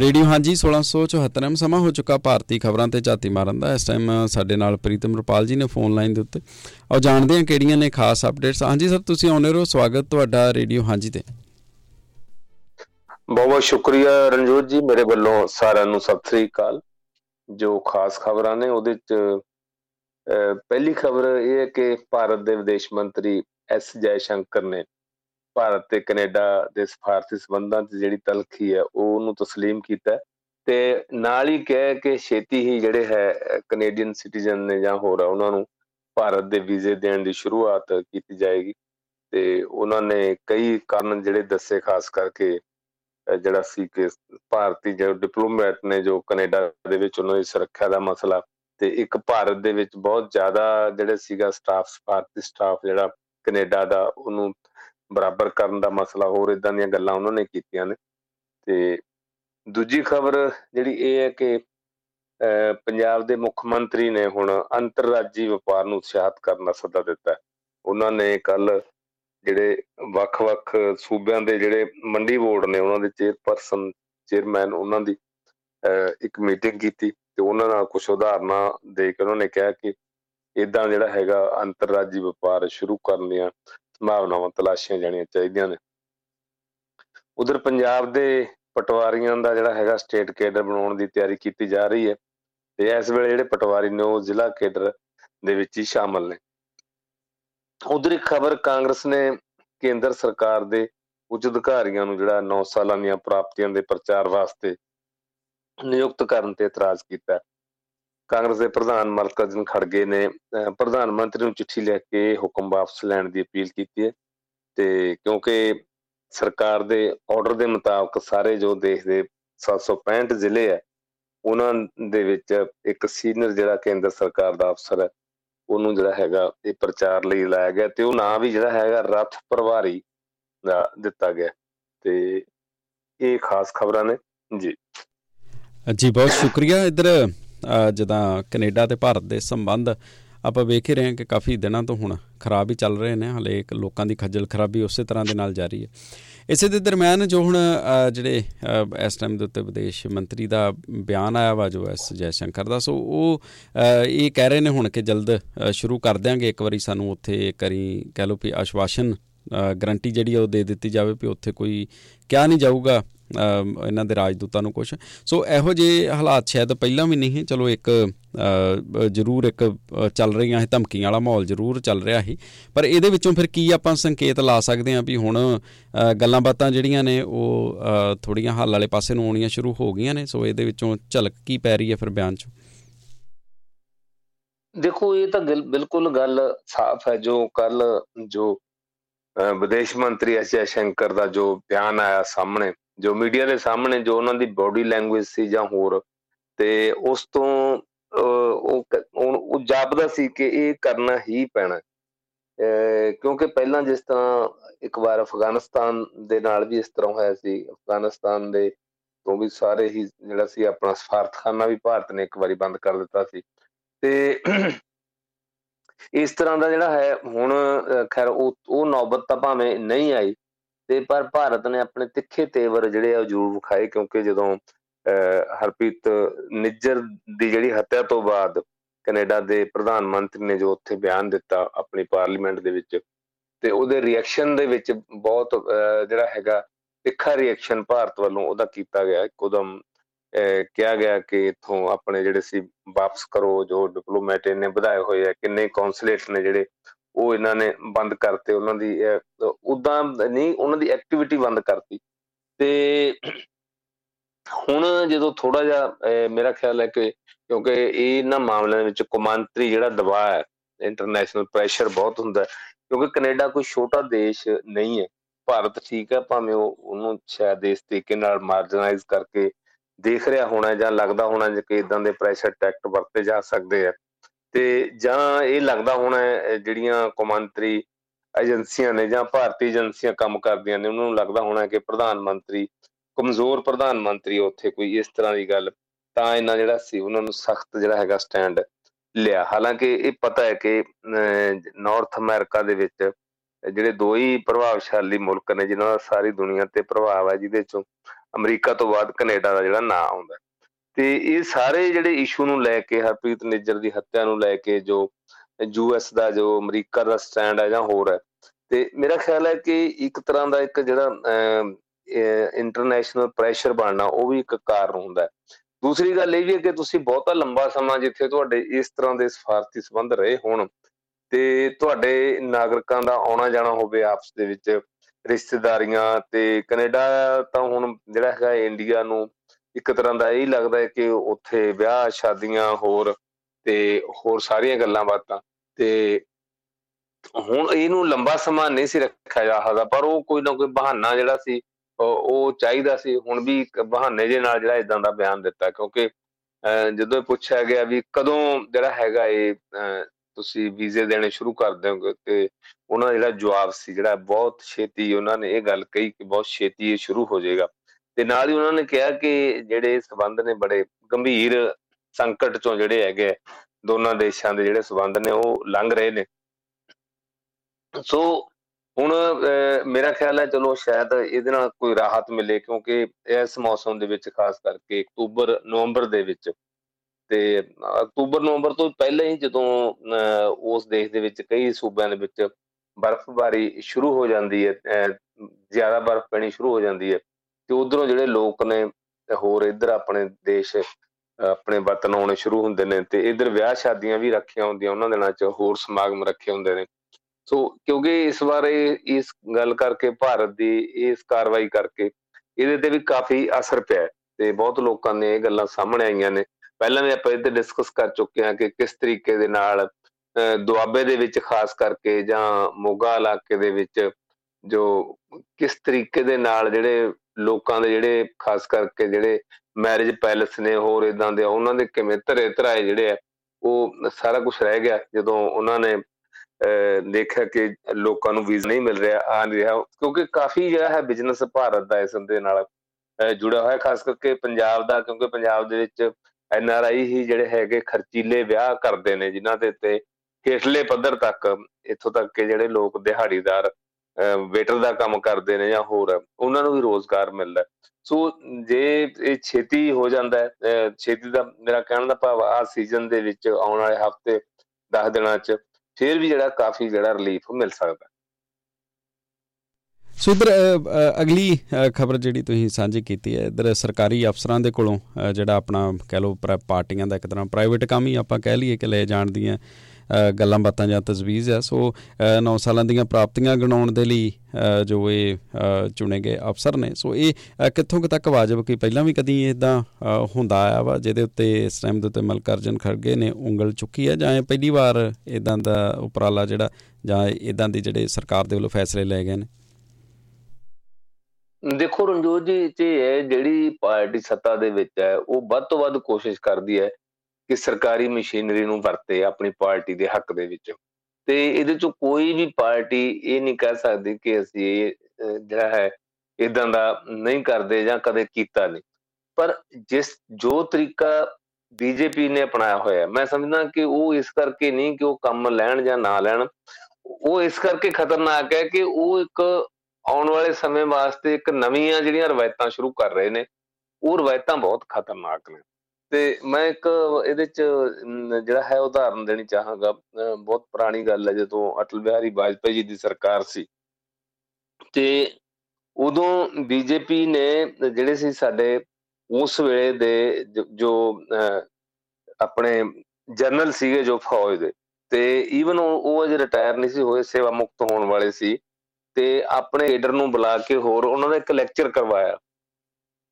Radio, ਹਾਂਜੀ 1674 ਸਮਾਂ ਹੋ ਚੁੱਕਾ ਭਾਰਤੀ ਖਬਰਾਂ ਤੇ ਝਾਤੀ ਮਾਰਨ ਦਾ। ਇਸ ਟਾਈਮ ਸਾਡੇ ਨਾਲ ਪ੍ਰੀਤਮ ਰਪਾਲ ਜੀ ਨੇ ਫੋਨ ਲਾਈਨ ਦੇ ਉੱਤੇ। ਆਓ ਜਾਣਦੇ ਹਾਂ ਕਿਹੜੀਆਂ ਨੇ ਖਾਸ ਅਪਡੇਟਸ ਹਾਂਜੀ, ਸਰ, ਤੁਸੀਂ ਆਉਨੇ ਰਹੋ। ਸਵਾਗਤ ਤੁਹਾਡਾ ਰੇਡੀਓ, ਹਾਂਜੀ ਤੇ। ਬਹੁਤ ਬਹੁਤ ਸ਼ੁਕਰੀਆ ਰਣਜੋਤ ਜੀ ਮੇਰੇ ਵੱਲੋਂ ਸਾਰਿਆਂ ਨੂੰ। ਸਤਿ ਸ੍ਰੀ ਅਕਾਲ। ਜੋ ਖਾਸ ਖਬਰਾਂ ਨੇ ਉਹਦੇ ਚ ਪਹਿਲੀ ਖਬਰ ਇਹ ਹੈ ਕਿ ਭਾਰਤ ਦੇ ਵਿਦੇਸ਼ ਮੰਤਰੀ ਐਸ ਜੈ ਸ਼ੰਕਰ ਨੇ ਭਾਰਤ ਤੇ ਕੈਨੇਡਾ ਦੇ ਸਫਾਰਤੀ ਸਬੰਧਾਂ 'ਚ ਜਿਹੜੀ ਤਲਖੀ ਹੈ ਉਹ ਉਹਨੂੰ تسلیم ਕੀਤਾ ਤੇ ਨਾਲ ਹੀ ਕਹਿ ਕਿ ਛੇਤੀ ਹੀ ਜਿਹੜੇ ਹੈ ਕੈਨੇਡੀਅਨ ਸਿਟੀਜ਼ਨ ਨੇ ਜਾਂ ਹੋਰ ਉਹਨਾਂ ਨੂੰ ਭਾਰਤ ਦੇ ਵੀਜ਼ੇ ਦੇਣ ਦੀ ਸ਼ੁਰੂਆਤ ਕੀਤੀ ਜਾਏਗੀ ਤੇ ਉਹਨਾਂ ਨੇ ਕਈ ਕਾਰਨ ਜਿਹੜੇ ਦੱਸੇ ਖਾਸ ਕਰਕੇ ਜਿਹੜਾ ਸੀ ਕਿ ਭਾਰਤੀ ਜੋ ਡਿਪਲੋਮੈਟ ਨੇ ਜੋ ਕੈਨੇਡਾ ਦੇ ਵਿੱਚ ਉਹਨਾਂ ਦੀ ਸੁਰੱਖਿਆ ਦਾ ਮਸਲਾ ਤੇ ਇੱਕ ਭਾਰਤ ਦੇ ਵਿੱਚ ਬਹੁਤ ਜ਼ਿਆਦਾ ਜਿਹੜੇ ਸੀਗਾ ਸਟਾਫ ਭਾਰਤੀ ਸਟਾਫ ਜਿਹੜਾ ਕੈਨੇਡਾ ਦਾ ਉਹਨੂੰ ਬਰਾਬਰ ਕਰਨ ਦਾ ਮਸਲਾ ਹੋਰ ਇਦਾਂ ਦੀਆਂ ਗੱਲਾਂ ਉਹਨਾਂ ਨੇ ਕੀਤੀਆਂ ਨੇ। ਤੇ ਦੂਜੀ ਖਬਰ ਜਿਹੜੀ ਇਹ ਹੈ ਕਿ ਪੰਜਾਬ ਦੇ ਮੁੱਖ ਮੰਤਰੀ ਨੇ ਹੁਣ ਅੰਤਰਰਾਜੀ ਵਪਾਰ ਨੂੰ ਉਤਸ਼ਾਹਿਤ ਕਰਨ ਦਾ ਸੱਦਾ ਦਿੱਤਾ ਉਹਨਾਂ ਨੇ ਕੱਲ ਜਿਹੜੇ ਵੱਖ-ਵੱਖ ਸੂਬਿਆਂ ਦੇ ਜਿਹੜੇ ਮੰਡੀ ਬੋਰਡ ਨੇ, ਉਹਨਾਂ ਦੇ ਚੇਅਰਪਰਸਨ, ਚੇਅਰਮੈਨ ਉਹਨਾਂ ਦੀ ਇੱਕ ਮੀਟਿੰਗ ਕੀਤੀ ਤੇ ਉਹਨਾਂ ਨਾਲ ਕੁਝ ਉਦਾਹਰਨਾਂ ਦੇ ਕੇ ਉਹਨਾਂ ਨੇ ਕਿਹਾ ਕਿ ਇਦਾਂ ਜਿਹੜਾ ਹੈਗਾ ਅੰਤਰਰਾਜੀ ਵਪਾਰ ਸ਼ੁਰੂ ਕਰਨ ਦੀਆਂ ਸੰਭਾਵਨਾਵਾਂ, ਤਲਾਸ਼ੀਆਂ ਜਾਣੀਆਂ ਚਾਹੀਦੀਆਂ ਨੇ। ਉਧਰ ਪੰਜਾਬ ਦੇ ਪਟਵਾਰੀਆਂ ਦਾ ਜਿਹੜਾ ਹੈਗਾ ਸਟੇਟ ਕੇਡਰ ਬਣਾਉਣ ਦੀ ਤਿਆਰੀ ਕੀਤੀ ਜਾ ਰਹੀ ਹੈ ਤੇ ਇਸ ਵੇਲੇ ਜਿਹੜੇ ਪਟਵਾਰੀ ਨੇ ਉਹ ਜ਼ਿਲ੍ਹਾ ਕੇਡਰ ਦੇ ਵਿੱਚ ਹੀ ਸ਼ਾਮਲ ਨੇ। ਉਧਰ ਇੱਕ ਖਬਰ ਕਾਂਗਰਸ ਨੇ ਕੇਂਦਰ ਸਰਕਾਰ ਦੇ ਉੱਚ ਅਧਿਕਾਰੀਆਂ ਨੂੰ ਜਿਹੜਾ 9 ਸਾਲਾਂ ਦੀਆਂ ਪ੍ਰਾਪਤੀਆਂ ਦੇ ਪ੍ਰਚਾਰ ਵਾਸਤੇ ਨਿਯੁਕਤ ਕਰਨ ਤੇ ਇਤਰਾਜ਼ ਕੀਤਾ। ਕਾਂਗਰਸ ਦੇ ਪ੍ਰਧਾਨ ਮਲਕਾਜਨ ਖੜਗੇ ਨੇ ਪ੍ਰਧਾਨ ਮੰਤਰੀ ਨੂੰ ਚਿੱਠੀ ਲਿਖ ਕੇ ਹੁਕਮ ਵਾਪਸ ਲੈਣ ਦੀ ਅਪੀਲ ਕੀਤੀ ਹੈ ਤੇ ਕਿਉਂਕਿ ਸਰਕਾਰ ਦੇ ਆਰਡਰ ਦੇ ਮੁਤਾਬਕ ਸਾਰੇ ਜੋ ਦੇਸ਼ ਦੇ 765 ਜ਼ਿਲ੍ਹੇ ਹੈ, ਉਹਨਾਂ ਦੇ ਵਿੱਚ ਇੱਕ ਸੀਨੀਅਰ ਜਿਹੜਾ ਕੇਂਦਰ ਸਰਕਾਰ ਦਾ ਅਫਸਰ ਹੈ, ਉਹਨੂੰ ਜਿਹੜਾ ਹੈਗਾ ਇਹ ਪ੍ਰਚਾਰ ਲਈ ਲਾਇਆ ਗਿਆ ਤੇ ਉਹ ਨਾਂ ਵੀ ਜਿਹੜਾ ਹੈਗਾ ਰਥ ਪ੍ਰਵਾਰੀ ਦਾ ਦਿੱਤਾ ਗਿਆ ਤੇ ਇਹ ਖਾਸ ਖਬਰਾਂ ਨੇ। ਜੀ। ਜੀ ਬਹੁਤ ਸ਼ੁਕਰੀਆ। ਇਧਰ ਜਦਾਂ ਕੈਨੇਡਾ ਤੇ ਭਾਰਤ ਦੇ ਸੰਬੰਧ ਆਪਾਂ ਵੇਖ ਹੀ ਰਹੇ ਹਾਂ ਕਿ ਕਾਫੀ ਦਿਨਾਂ ਤੋਂ ਹੁਣ ਖਰਾਬ ਹੀ ਚੱਲ ਰਹੇ ਨੇ, ਹਲੇ ਇੱਕ ਲੋਕਾਂ ਦੀ ਖੱਜਲ ਖਰਾਬੀ ਉਸੇ ਤਰ੍ਹਾਂ ਦੇ ਨਾਲ ਜਾਰੀ ਹੈ। ਇਸੇ ਦੇ ਦਰਮਿਆਨ ਜੋ ਹੁਣ ਜਿਹੜੇ ਇਸ ਟਾਈਮ ਦੇ ਉੱਤੇ ਵਿਦੇਸ਼ ਮੰਤਰੀ ਦਾ ਬਿਆਨ ਆਇਆ ਵਾ, ਜੋ ਐਸ ਜੈ ਸ਼ੰਕਰ ਦਾ, ਸੋ ਉਹ ਇਹ ਕਹਿ ਰਹੇ ਨੇ ਹੁਣ ਕਿ ਜਲਦ ਸ਼ੁਰੂ ਕਰ ਦਿਆਂਗੇ। ਇੱਕ ਵਾਰੀ ਸਾਨੂੰ ਉੱਥੇ ਕਰੀ ਕਹਿ ਲਓ ਵੀ ਆਸ਼ਵਾਸਨ ਗਰੰਟੀ ਜਿਹੜੀ ਉਹ ਦੇ ਦਿੱਤੀ ਜਾਵੇ ਵੀ ਉੱਥੇ ਕੋਈ ਕਿਹਾ ਨਹੀਂ ਜਾਊਗਾ। ਇਹਨਾਂ ਦੇ ਰਾਜਦੂਤਾਂ ਨੂੰ ਕੁਝ ਸੋ ਇਹੋ ਜਿਹੇ ਹਾਲਾਤ ਸ਼ਾਇਦ ਪਹਿਲਾਂ ਵੀ ਨਹੀਂ ਚਲੋ ਇੱਕ ਜ਼ਰੂਰ ਇੱਕ ਚੱਲ ਰਹੀਆਂ ਹੈ ਧਮਕੀਆਂ ਵਾਲਾ ਮਾਹੌਲ ਜ਼ਰੂਰ ਚੱਲ ਰਿਹਾ ਹੈ ਪਰ ਇਹਦੇ ਵਿੱਚੋਂ ਫਿਰ ਕੀ ਆਪਾਂ ਸੰਕੇਤ ਲਾ ਸਕਦੇ ਹਾਂ ਵੀ ਹੁਣ ਗੱਲਾਂ ਬਾਤਾਂ ਜਿਹੜੀਆਂ ਨੇ ਉਹ ਥੋੜੀਆਂ ਹੱਲ ਵਾਲੇ ਪਾਸੇ ਨੂੰ ਆਉਣੀਆਂ ਸ਼ੁਰੂ ਹੋ ਗਈਆਂ ਨੇ। ਸੋ ਇਹਦੇ ਵਿੱਚੋਂ ਝਲਕ ਕੀ ਪੈ ਰਹੀ ਹੈ ਫਿਰ ਬਿਆਨ 'ਚ? ਦੇਖੋ, ਇਹ ਤਾਂ ਬਿਲਕੁਲ ਗੱਲ ਸਾਫ਼ ਹੈ। ਜੋ ਕੱਲ ਜੋ ਵਿਦੇਸ਼ ਮੰਤਰੀ ਐਸ. ਜੈ ਸ਼ੰਕਰ ਦਾ ਜੋ ਬਿਆਨ ਆਇਆ ਸਾਹਮਣੇ ਜੋ ਮੀਡੀਆ ਦੇ ਸਾਹਮਣੇ ਜੋ ਉਹਨਾਂ ਦੀ ਬਾਡੀ ਲੈਂਗੁਏਜ ਸੀ ਜਾਂ ਹੋਰ, ਤੇ ਉਸ ਤੋਂ ਉਹ ਉਹ ਜਾਪਦਾ ਸੀ ਕਿ ਇਹ ਕਰਨਾ ਹੀ ਪੈਣਾ। ਕਿਉਂਕਿ ਪਹਿਲਾਂ ਜਿਸ ਤਰ੍ਹਾਂ ਇੱਕ ਵਾਰ ਅਫਗਾਨਿਸਤਾਨ ਦੇ ਨਾਲ ਵੀ ਇਸ ਤਰ੍ਹਾਂ ਹੋਇਆ ਸੀ, ਅਫਗਾਨਿਸਤਾਨ ਦੇ ਤੋਂ ਵੀ ਸਾਰੇ ਹੀ ਜਿਹੜਾ ਸੀ ਆਪਣਾ ਸਫਾਰਤਖਾਨਾ ਵੀ ਭਾਰਤ ਨੇ ਇੱਕ ਵਾਰੀ ਬੰਦ ਕਰ ਦਿੱਤਾ ਸੀ। ਤੇ ਇਸ ਤਰ੍ਹਾਂ ਦਾ ਜਿਹੜਾ ਹੈ, ਹੁਣ ਖੈਰ ਉਹ ਉਹ ਨੌਬਤ ਤਾਂ ਭਾਵੇਂ ਨਹੀਂ ਆਈ ਤੇ ਪਰ ਭਾਰਤ ਨੇ ਆਪਣੇ ਤਿੱਖੇ ਤੇਵਰ ਜਿਹੜੇ ਆ ਜ਼ਰੂਰ ਵਿਖਾਏ ਕਿਉਂਕਿ ਜਦੋਂ ਹਰਪ੍ਰੀਤ ਨਿੱਜਰ ਦੀ ਜਿਹੜੀ ਹੱਤਿਆ ਤੋਂ ਬਾਅਦ ਕੈਨੇਡਾ ਦੇ ਪ੍ਰਧਾਨ ਮੰਤਰੀ ਨੇ ਜੋ ਉੱਥੇ ਬਿਆਨ ਦਿੱਤਾ ਆਪਣੀ ਪਾਰਲੀਮੈਂਟ ਦੇ ਵਿੱਚ, ਤੇ ਉਹਦੇ ਰਿਐਕਸ਼ਨ ਦੇ ਵਿੱਚ ਬਹੁਤ ਜਿਹੜਾ ਹੈਗਾ ਤਿੱਖਾ ਰਿਐਕਸ਼ਨ ਭਾਰਤ ਵੱਲੋਂ ਉਹਦਾ ਕੀਤਾ ਗਿਆ। ਇੱਕਦਮ ਕਿਹਾ ਗਿਆ ਕਿ ਇਥੋਂ ਆਪਣੇ ਜਿਹੜੇ ਸੀ ਵਾਪਸ ਕਰੋ, ਜੋ ਡਿਪਲੋਮੈਟ ਨੇ ਵਧਾਏ ਹੋਏ ਆ, ਕਿੰਨੇ ਕੌਂਸੂਲੇਟ ਨੇ ਜਿਹੜੇ ਉਹ ਇਹਨਾਂ ਨੇ ਬੰਦ ਕਰਤੇ, ਉਹਨਾਂ ਦੀ ਉਦਾਂ ਨਹੀਂ, ਉਹਨਾਂ ਦੀ ਐਕਟੀਵਿਟੀ ਬੰਦ ਕਰਤੀ। ਤੇ ਹੁਣ ਜਦੋਂ ਥੋੜਾ ਜਿਹਾ ਮੇਰਾ ਖਿਆਲ ਹੈ ਕਿ ਕਿਉਂਕਿ ਇਹਨਾਂ ਮਾਮਲਿਆਂ ਵਿੱਚ ਕੌਮਾਂਤਰੀ ਜਿਹੜਾ ਦਬਾਅ ਹੈ ਇੰਟਰਨੈਸ਼ਨਲ ਪ੍ਰੈਸ਼ਰ ਬਹੁਤ ਹੁੰਦਾ ਕਿਉਂਕਿ ਕੈਨੇਡਾ ਕੋਈ ਛੋਟਾ ਦੇਸ਼ ਨਹੀਂ ਹੈ। ਭਾਰਤ ਠੀਕ ਹੈ, ਭਾਵੇਂ ਉਹ ਉਹਨੂੰ ਸ਼ਾਇਦ ਇਸ ਤਰੀਕੇ ਨਾਲ ਮਾਰਜਨਾਈਜ਼ ਕਰਕੇ ਦੇਖ ਰਿਹਾ ਹੋਣਾ ਜਾਂ ਲੱਗਦਾ ਹੋਣਾ ਕਿ ਇਦਾਂ ਦੇ ਪ੍ਰੈਸ਼ਰ ਟੈਕਟ ਵਰਤੇ ਜਾ ਸਕਦੇ ਆ। ਤੇ ਜਾਂ ਇਹ ਲੱਗਦਾ ਹੋਣਾ ਜਿਹੜੀਆਂ ਕੌਮਾਂਤਰੀ ਏਜੰਸੀਆਂ ਨੇ ਜਾਂ ਭਾਰਤੀ ਏਜੰਸੀਆਂ ਕੰਮ ਕਰਦੀਆਂ ਨੇ, ਉਹਨਾਂ ਨੂੰ ਲੱਗਦਾ ਹੋਣਾ ਕਿ ਪ੍ਰਧਾਨ ਮੰਤਰੀ, ਕਮਜ਼ੋਰ ਪ੍ਰਧਾਨ ਮੰਤਰੀ ਉੱਥੇ ਕੋਈ ਇਸ ਤਰ੍ਹਾਂ ਦੀ ਗੱਲ ਤਾਂ ਇਹਨਾਂ ਜਿਹੜਾ ਸੀ, ਉਹਨਾਂ ਨੂੰ ਸਖਤ ਜਿਹੜਾ ਹੈਗਾ ਸਟੈਂਡ ਲਿਆ। ਹਾਲਾਂਕਿ ਇਹ ਪਤਾ ਹੈ ਕਿ ਨਾਰਥ ਅਮਰੀਕਾ ਦੇ ਵਿੱਚ ਜਿਹੜੇ ਦੋ ਹੀ ਪ੍ਰਭਾਵਸ਼ਾਲੀ ਮੁਲਕ ਨੇ, ਜਿਨ੍ਹਾਂ ਦਾ ਸਾਰੀ ਦੁਨੀਆ ਤੇ ਪ੍ਰਭਾਵ ਹੈ, ਜਿਹਦੇ ਚੋਂ ਅਮਰੀਕਾ ਤੋਂ ਬਾਅਦ ਕੈਨੇਡਾ ਦਾ ਜਿਹੜਾ ਨਾਂ ਆਉਂਦਾ ਤੇ ਇਹ ਸਾਰੇ ਜਿਹੜੇ ਇਸ਼ੂ ਨੂੰ ਲੈ ਕੇ ਹਰਪ੍ਰੀਤ ਨਿੱਜਰ ਦੀ ਹੱਤਿਆ ਨੂੰ ਲੈ ਕੇ ਜੋ ਯੂਐਸ ਦਾ, ਜੋ ਅਮਰੀਕਾ ਦਾ ਸਟੈਂਡ ਹੈ ਜਾਂ ਹੋਰ ਹੈ, ਤੇ ਮੇਰਾ ਖਿਆਲ ਹੈ ਕਿ ਇੱਕ ਤਰ੍ਹਾਂ ਦਾ ਇੱਕ ਜਿਹੜਾ ਇੰਟਰਨੈਸ਼ਨਲ ਪ੍ਰੈਸ਼ਰ ਬਣਨਾ ਉਹ ਵੀ ਇੱਕ ਕਾਰਨ ਹੁੰਦਾ ਦੂਸਰੀ ਗੱਲ ਇਹ ਵੀ ਹੈ ਕਿ ਤੁਸੀਂ ਬਹੁਤਾ ਲੰਬਾ ਸਮਾਂ ਜਿੱਥੇ ਤੁਹਾਡੇ ਇਸ ਤਰ੍ਹਾਂ ਦੇ ਸਫਾਰਤੀ ਸੰਬੰਧ ਰਹੇ ਹੋਣ ਤੇ ਤੁਹਾਡੇ ਨਾਗਰਿਕਾਂ ਦਾ ਆਉਣਾ ਜਾਣਾ ਹੋਵੇ ਆਪਸ ਦੇ ਵਿੱਚ, ਰਿਸ਼ਤੇਦਾਰੀਆਂ ਤੇ ਕੈਨੇਡਾ ਤਾਂ ਹੁਣ ਜਿਹੜਾ ਹੈਗਾ ਇੰਡੀਆ ਨੂੰ ਇੱਕ ਤਰ੍ਹਾਂ ਦਾ ਇਹ ਲੱਗਦਾ ਹੈ ਕਿ ਉੱਥੇ ਵਿਆਹ, ਸ਼ਾਦੀਆਂ ਹੋਰ ਤੇ ਹੋਰ ਸਾਰੀਆਂ ਗੱਲਾਂ ਬਾਤਾਂ ਤੇ ਹੁਣ ਇਹਨੂੰ ਲੰਬਾ ਸਮਾਂ ਨਹੀਂ ਸੀ ਰੱਖਿਆ ਜਾ ਸਕਦਾ, ਪਰ ਉਹ ਕੋਈ ਨਾ ਕੋਈ ਬਹਾਨਾ ਜਿਹੜਾ ਸੀ ਉਹ ਚਾਹੀਦਾ ਸੀ, ਹੁਣ ਵੀ ਇੱਕ ਬਹਾਨੇ ਜੇ ਨਾਲ ਜਿਹੜਾ ਇਦਾਂ ਦਾ ਬਿਆਨ ਦਿੱਤਾ, ਕਿਉਂਕਿ ਜਦੋਂ ਪੁੱਛਿਆ ਗਿਆ ਵੀ ਕਦੋਂ ਜਿਹੜਾ ਹੈਗਾ ਇਹ ਤੁਸੀਂ ਵੀਜ਼ੇ ਦੇਣੇ ਸ਼ੁਰੂ ਕਰ ਦਿਓਗੇ ਤੇ ਉਹਨਾਂ ਦਾ ਜਿਹੜਾ ਜਵਾਬ ਸੀ, ਜਿਹੜਾ ਬਹੁਤ ਛੇਤੀ ਉਹਨਾਂ ਨੇ ਇਹ ਗੱਲ ਕਹੀ ਕਿ ਬਹੁਤ ਛੇਤੀ ਇਹ ਸ਼ੁਰੂ ਹੋ ਜਾਏਗਾ। ਤੇ ਨਾਲ ਹੀ ਉਹਨਾਂ ਨੇ ਕਿਹਾ ਕਿ ਜਿਹੜੇ ਸਬੰਧ ਨੇ ਬੜੇ ਗੰਭੀਰ ਸੰਕਟ ਚੋਂ ਜਿਹੜੇ ਹੈਗੇ ਦੋਨਾਂ ਦੇਸ਼ਾਂ ਦੇ ਜਿਹੜੇ ਸਬੰਧ ਨੇ ਉਹ ਲੰਘ ਰਹੇ ਨੇ। ਸੋ ਹੁਣ ਮੇਰਾ ਖਿਆਲ ਹੈ ਚਲੋ ਸ਼ਾਇਦ ਇਹਦੇ ਨਾਲ ਕੋਈ ਰਾਹਤ ਮਿਲੇ ਕਿਉਂਕਿ ਇਸ ਮੌਸਮ ਦੇ ਵਿੱਚ ਖਾਸ ਕਰਕੇ ਅਕਤੂਬਰ, ਨਵੰਬਰ ਦੇ ਵਿੱਚ ਤੇ ਅਕਤੂਬਰ, ਨਵੰਬਰ ਤੋਂ ਪਹਿਲਾਂ ਹੀ ਜਦੋਂ ਉਸ ਦੇਸ਼ ਦੇ ਵਿੱਚ ਕਈ ਸੂਬਿਆਂ ਦੇ ਵਿੱਚ ਬਰਫ਼ਬਾਰੀ ਸ਼ੁਰੂ ਹੋ ਜਾਂਦੀ ਹੈ ਜ਼ਿਆਦਾ ਬਰਫ਼ ਪੈਣੀ ਸ਼ੁਰੂ ਹੋ ਜਾਂਦੀ ਹੈ ਤੇ ਉਧਰੋਂ ਜਿਹੜੇ ਲੋਕ ਨੇ ਹੋਰ ਇੱਧਰ ਆਪਣੇ ਦੇਸ਼, ਆਪਣੇ ਵਤਨ ਆਉਣੇ ਸ਼ੁਰੂ ਹੁੰਦੇ ਨੇ ਤੇ ਇੱਧਰ ਵਿਆਹ ਸ਼ਾਦੀਆਂ ਵੀ ਰੱਖੀਆਂ ਹੁੰਦੀਆਂ, ਉਹਨਾਂ ਦਿਨਾਂ 'ਚ ਹੋਰ ਸਮਾਗਮ ਰੱਖੇ ਹੁੰਦੇ ਨੇ। ਸੋ ਕਿਉਂਕਿ ਇਸ ਵਾਰ ਇਸ ਗੱਲ ਕਰਕੇ ਭਾਰਤ ਦੀ ਇਸ ਕਾਰਵਾਈ ਕਰਕੇ ਇਹਦੇ ਤੇ ਵੀ ਕਾਫੀ ਅਸਰ ਪਿਆ ਤੇ ਬਹੁਤ ਲੋਕਾਂ ਨੇ ਇਹ ਗੱਲਾਂ ਸਾਹਮਣੇ ਆਈਆਂ ਨੇ। ਪਹਿਲਾਂ ਵੀ ਆਪਾਂ ਇਹਦੇ ਡਿਸਕਸ ਕਰ ਚੁੱਕੇ ਹਾਂ ਕਿ ਕਿਸ ਤਰੀਕੇ ਦੇ ਨਾਲ ਦੁਆਬੇ ਦੇ ਵਿੱਚ ਖਾਸ ਕਰਕੇ ਜਾਂ ਮੋਗਾ ਇਲਾਕੇ ਦੇ ਵਿੱਚ ਜੋ ਕਿਸ ਤਰੀਕੇ ਦੇ ਨਾਲ ਜਿਹੜੇ ਲੋਕਾਂ ਦੇ ਜਿਹੜੇ, ਖਾਸ ਕਰਕੇ ਜਿਹੜੇ ਮੈਰਿਜ ਪੈਲਸ ਨੇ, ਹੋਰ ਇਦਾਂ ਦੇ ਉਹਨਾਂ ਦੇ ਕਿਵੇਂ ਧਰੇ ਧਰਾਏ ਜਿਹੜੇ ਆ, ਉਹ ਸਾਰਾ ਕੁਝ ਰਹਿ ਗਿਆ, ਜਦੋਂ ਉਹਨਾਂ ਨੇ ਦੇਖਿਆ ਕਿ ਲੋਕਾਂ ਨੂੰ ਵੀਜ਼ਾ ਨਹੀਂ ਮਿਲ ਰਿਹਾ, ਆ ਨਹੀਂ ਰਿਹਾ, ਕਿਉਂਕਿ ਕਾਫੀ ਜਿਹੜਾ ਹੈ ਬਿਜ਼ਨਸ ਭਾਰਤ ਦਾ ਇਸ ਦੇ ਨਾਲ ਜੁੜਿਆ ਹੋਇਆ, ਖਾਸ ਕਰਕੇ ਪੰਜਾਬ ਦਾ, ਕਿਉਂਕਿ ਪੰਜਾਬ ਦੇ ਵਿੱਚ ਐਨ ਆਰ ਆਈ ਹੀ ਜਿਹੜੇ ਹੈਗੇ ਖਰਚੀਲੇ ਵਿਆਹ ਕਰਦੇ ਨੇ, ਜਿਨ੍ਹਾਂ ਦੇ ਉੱਤੇ ਹੇਠਲੇ ਪੱਧਰ ਤੱਕ, ਇੱਥੋਂ ਤੱਕ ਕਿ ਜਿਹੜੇ ਲੋਕ ਦਿਹਾੜੀਦਾਰ ਵੇਟਰ ਦਾ ਕੰਮ ਕਰਦੇ ਨੇ ਜਾਂ ਹੋਰ ਉਹਨਾਂ ਨੂੰ ਵੀ ਰੋਜ਼ਗਾਰ ਮਿਲਦਾ ਸੋ ਜੇ ਇਹ ਛੇਤੀ ਹੋ ਜਾਂਦਾ ਹੈ ਛੇਤੀ ਦਾ ਮੇਰਾ ਕਹਿਣ ਦਾ ਭਾਵ ਆ ਸੀਜ਼ਨ ਦੇ ਵਿੱਚ ਆਉਣ ਵਾਲੇ ਹਫ਼ਤੇ 10 ਦਿਨਾਂ 'ਚ ਫਿਰ ਵੀ ਜਿਹੜਾ ਕਾਫੀ ਜਿਹੜਾ ਰਿਲੀਫ ਮਿਲ ਸਕਦਾ ਸੋ ਇਧਰ ਅਗਲੀ ਖਬਰ ਜਿਹੜੀ ਤੁਸੀਂ ਸਾਂਝੀ ਕੀਤੀ ਹੈ, ਇਧਰ ਸਰਕਾਰੀ ਅਫਸਰਾਂ ਦੇ ਕੋਲੋਂ ਜਿਹੜਾ ਆਪਣਾ ਕਹਿ ਲਓ ਪਾਰਟੀਆਂ ਦਾ ਇੱਕ ਤਰ੍ਹਾਂ ਪ੍ਰਾਈਵੇਟ ਕੰਮ ਹੀ ਆਪਾਂ ਕਹਿ ਲਈਏ ਕਿ ਲੈ ਜਾਣ ਦੀਆਂ। ਗੱਲਾਂ ਬਾਤਾਂ ਜਾਂ ਤਜਵੀਜ਼ ਹੈ। ਸੋ 9 ਸਾਲਾਂ ਦੀਆਂ ਪ੍ਰਾਪਤੀਆਂ ਗਣਾਉਣ ਦੇ ਲਈ ਜੋ ਇਹ ਚੁਣੇ ਗਏ ਅਫਸਰ ਨੇ। ਸੋ, ਇਹ ਕਿੱਥੋਂ ਤੱਕ ਵਾਜਬ ਕਿ ਪਹਿਲਾਂ ਵੀ ਕਦੀ ਇਦਾਂ ਹੁੰਦਾ ਆਇਆ ਵਾ, ਜਿਹਦੇ ਉੱਤੇ ਇਸ ਟਾਈਮ ਦੇ ਉੱਤੇ ਮਲਕਰਜਨ ਖੜਗੇ ਨੇ ਉਂਗਲ ਚੁੱਕੀ ਹੈ, ਜਾਂ ਪਹਿਲੀ ਵਾਰ ਇਦਾਂ ਦਾ ਉਪਰਾਲਾ ਜਿਹੜਾ, ਜਾਂ ਇਦਾਂ ਦੇ ਜਿਹੜੇ ਸਰਕਾਰ ਦੇ ਵੱਲੋਂ ਫੈਸਲੇ ਲਏ ਗਏ ਨੇ? ਦੇਖੋ ਰਣਜੋਤ ਜੀ ਤੇ ਜਿਹੜੀ ਪਾਰਟੀ ਸੱਤਾ ਦੇ ਵਿੱਚ ਹੈ, ਉਹ ਵੱਧ ਤੋਂ ਵੱਧ ਕੋਸ਼ਿਸ਼ ਕਰਦੀ ਹੈ ਕਿ ਸਰਕਾਰੀ ਮਸ਼ੀਨਰੀ ਨੂੰ ਵਰਤੇ ਆਪਣੀ ਪਾਰਟੀ ਦੇ ਹੱਕ ਦੇ ਵਿੱਚ। ਤੇ ਇਹਦੇ ਚ ਕੋਈ ਵੀ ਪਾਰਟੀ ਇਹ ਨਹੀਂ ਕਹਿ ਸਕਦੀ ਕਿ ਅਸੀਂ ਇਹ ਜਿਹੜਾ ਹੈ ਇਦਾਂ ਦਾ ਨਹੀਂ ਕਰਦੇ ਜਾਂ ਕਦੇ ਕੀਤਾ ਨਹੀਂ। ਪਰ ਜਿਸ, ਜੋ ਤਰੀਕਾ ਬੀਜੇਪੀ ਨੇ ਅਪਣਾਇਆ ਹੋਇਆ ਮੈਂ ਸਮਝਦਾ ਕਿ ਉਹ ਇਸ ਕਰਕੇ ਨਹੀਂ ਕਿ ਉਹ ਕੰਮ ਲੈਣ ਜਾਂ ਨਾ ਲੈਣ। ਉਹ ਇਸ ਕਰਕੇ ਖਤਰਨਾਕ ਹੈ ਕਿ ਉਹ ਇੱਕ ਆਉਣ ਵਾਲੇ ਸਮੇਂ ਵਾਸਤੇ ਇੱਕ ਨਵੀਆਂ ਜਿਹੜੀਆਂ ਰਵਾਇਤਾਂ ਸ਼ੁਰੂ ਕਰ ਰਹੇ ਨੇ, ਉਹ ਰਵਾਇਤਾਂ ਬਹੁਤ ਖਤਰਨਾਕ ਨੇ। ਤੇ ਮੈਂ ਇੱਕ ਇਹਦੇ ਚ ਜਿਹੜਾ ਹੈ ਉਦਾਹਰਨ ਦੇਣੀ ਚਾਹਾਂਗਾ। ਬਹੁਤ ਪੁਰਾਣੀ ਗੱਲ ਹੈ, ਜਦੋਂ ਅਟਲ ਬਿਹਾਰੀ ਵਾਜਪੇਈ ਜੀ ਦੀ ਸਰਕਾਰ ਸੀ। ਤੇ ਉਦੋਂ ਬੀਜੇਪੀ ਨੇ ਜਿਹੜੇ ਸੀ ਸਾਡੇ, ਉਸ ਵੇਲੇ ਦੇ ਜੋ ਆਪਣੇ ਜਨਰਲ ਸੀਗੇ ਜੋ ਫੌਜ ਦੇ, ਤੇ ਈਵਨ ਉਹ ਅਜੇ ਰਿਟਾਇਰ ਨਹੀਂ ਸੀ ਹੋਏ, ਸੇਵਾ ਮੁਕਤ ਹੋਣ ਵਾਲੇ ਸੀ। ਤੇ ਆਪਣੇ ਲੀਡਰ ਨੂੰ ਬੁਲਾ ਕੇ ਹੋਰ ਉਹਨਾਂ ਦਾ ਇੱਕ ਲੈਕਚਰ ਕਰਵਾਇਆ।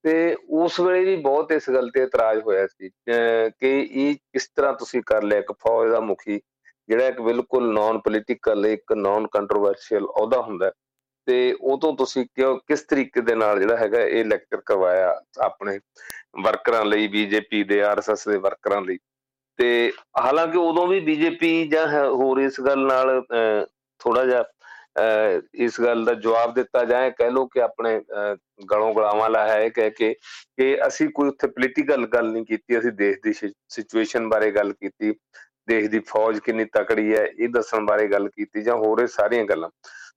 ਤੇ ਉਸ ਵੇਲੇ ਵੀ ਬਹੁਤ ਇਸ ਗੱਲ ਤੇ ਇਤਰਾਜ਼ ਹੋਇਆ ਸੀ ਕਿ ਇਹ ਕਿਸ ਤਰ੍ਹਾਂ ਤੁਸੀਂ ਕਰ ਲਿਆ ਇੱਕ ਫੌਜ ਦਾ ਮੁਖੀ, ਜਿਹੜਾ ਇੱਕ ਬਿਲਕੁਲ ਨਾਨ ਪੋਲੀਟੀਕਲ ਇੱਕ ਨਾਨ ਕੰਟਰੋਵਰਸ਼ੀਅਲ ਅਹੁਦਾ ਹੁੰਦਾ ਤੇ ਉਹ ਤੋਂ ਤੁਸੀਂ ਕਿਉਂ, ਕਿਸ ਤਰੀਕੇ ਦੇ ਨਾਲ ਜਿਹੜਾ ਹੈਗਾ ਇਹ ਲੈਕਚਰ ਕਰਵਾਇਆ ਆਪਣੇ ਵਰਕਰਾਂ ਲਈ ਬੀਜੇਪੀ ਦੇ ਆਰਐਸਐਸ ਦੇ ਵਰਕਰਾਂ ਲਈ? ਤੇ ਹਾਲਾਂਕਿ ਉਦੋਂ ਵੀ ਬੀਜੇਪੀ ਜਾਂ ਹੋਰ ਇਸ ਗੱਲ ਨਾਲ ਥੋੜਾ ਜਿਹਾ ਇਸ ਗੱਲ ਦਾ ਜਵਾਬ ਦਿੱਤਾ ਜਾਏ, ਕਹਿ ਲੋ ਕਿ ਆਪਣੇ ਗਲੋਂ ਗਲਾਵਾਂ ਲਾ ਹੈ ਕਹਿ ਕੇ ਕਿ ਅਸੀਂ ਕੋਈ ਉੱਥੇ ਪੋਲੀਟੀਕਲ ਗੱਲ ਨਹੀਂ ਕੀਤੀ, ਅਸੀਂ ਦੇਸ਼ ਦੀ ਸਿਚੁਏਸ਼ਨ ਬਾਰੇ ਗੱਲ ਕੀਤੀ, ਦੇਸ਼ ਦੀ ਫੌਜ ਕਿੰਨੀ ਤਕੜੀ ਹੈ, ਇਹ ਦੱਸਣ ਬਾਰੇ ਗੱਲ ਕੀਤੀ ਜਾਂ ਹੋਰ ਇਹ ਸਾਰੀਆਂ ਗੱਲਾਂ।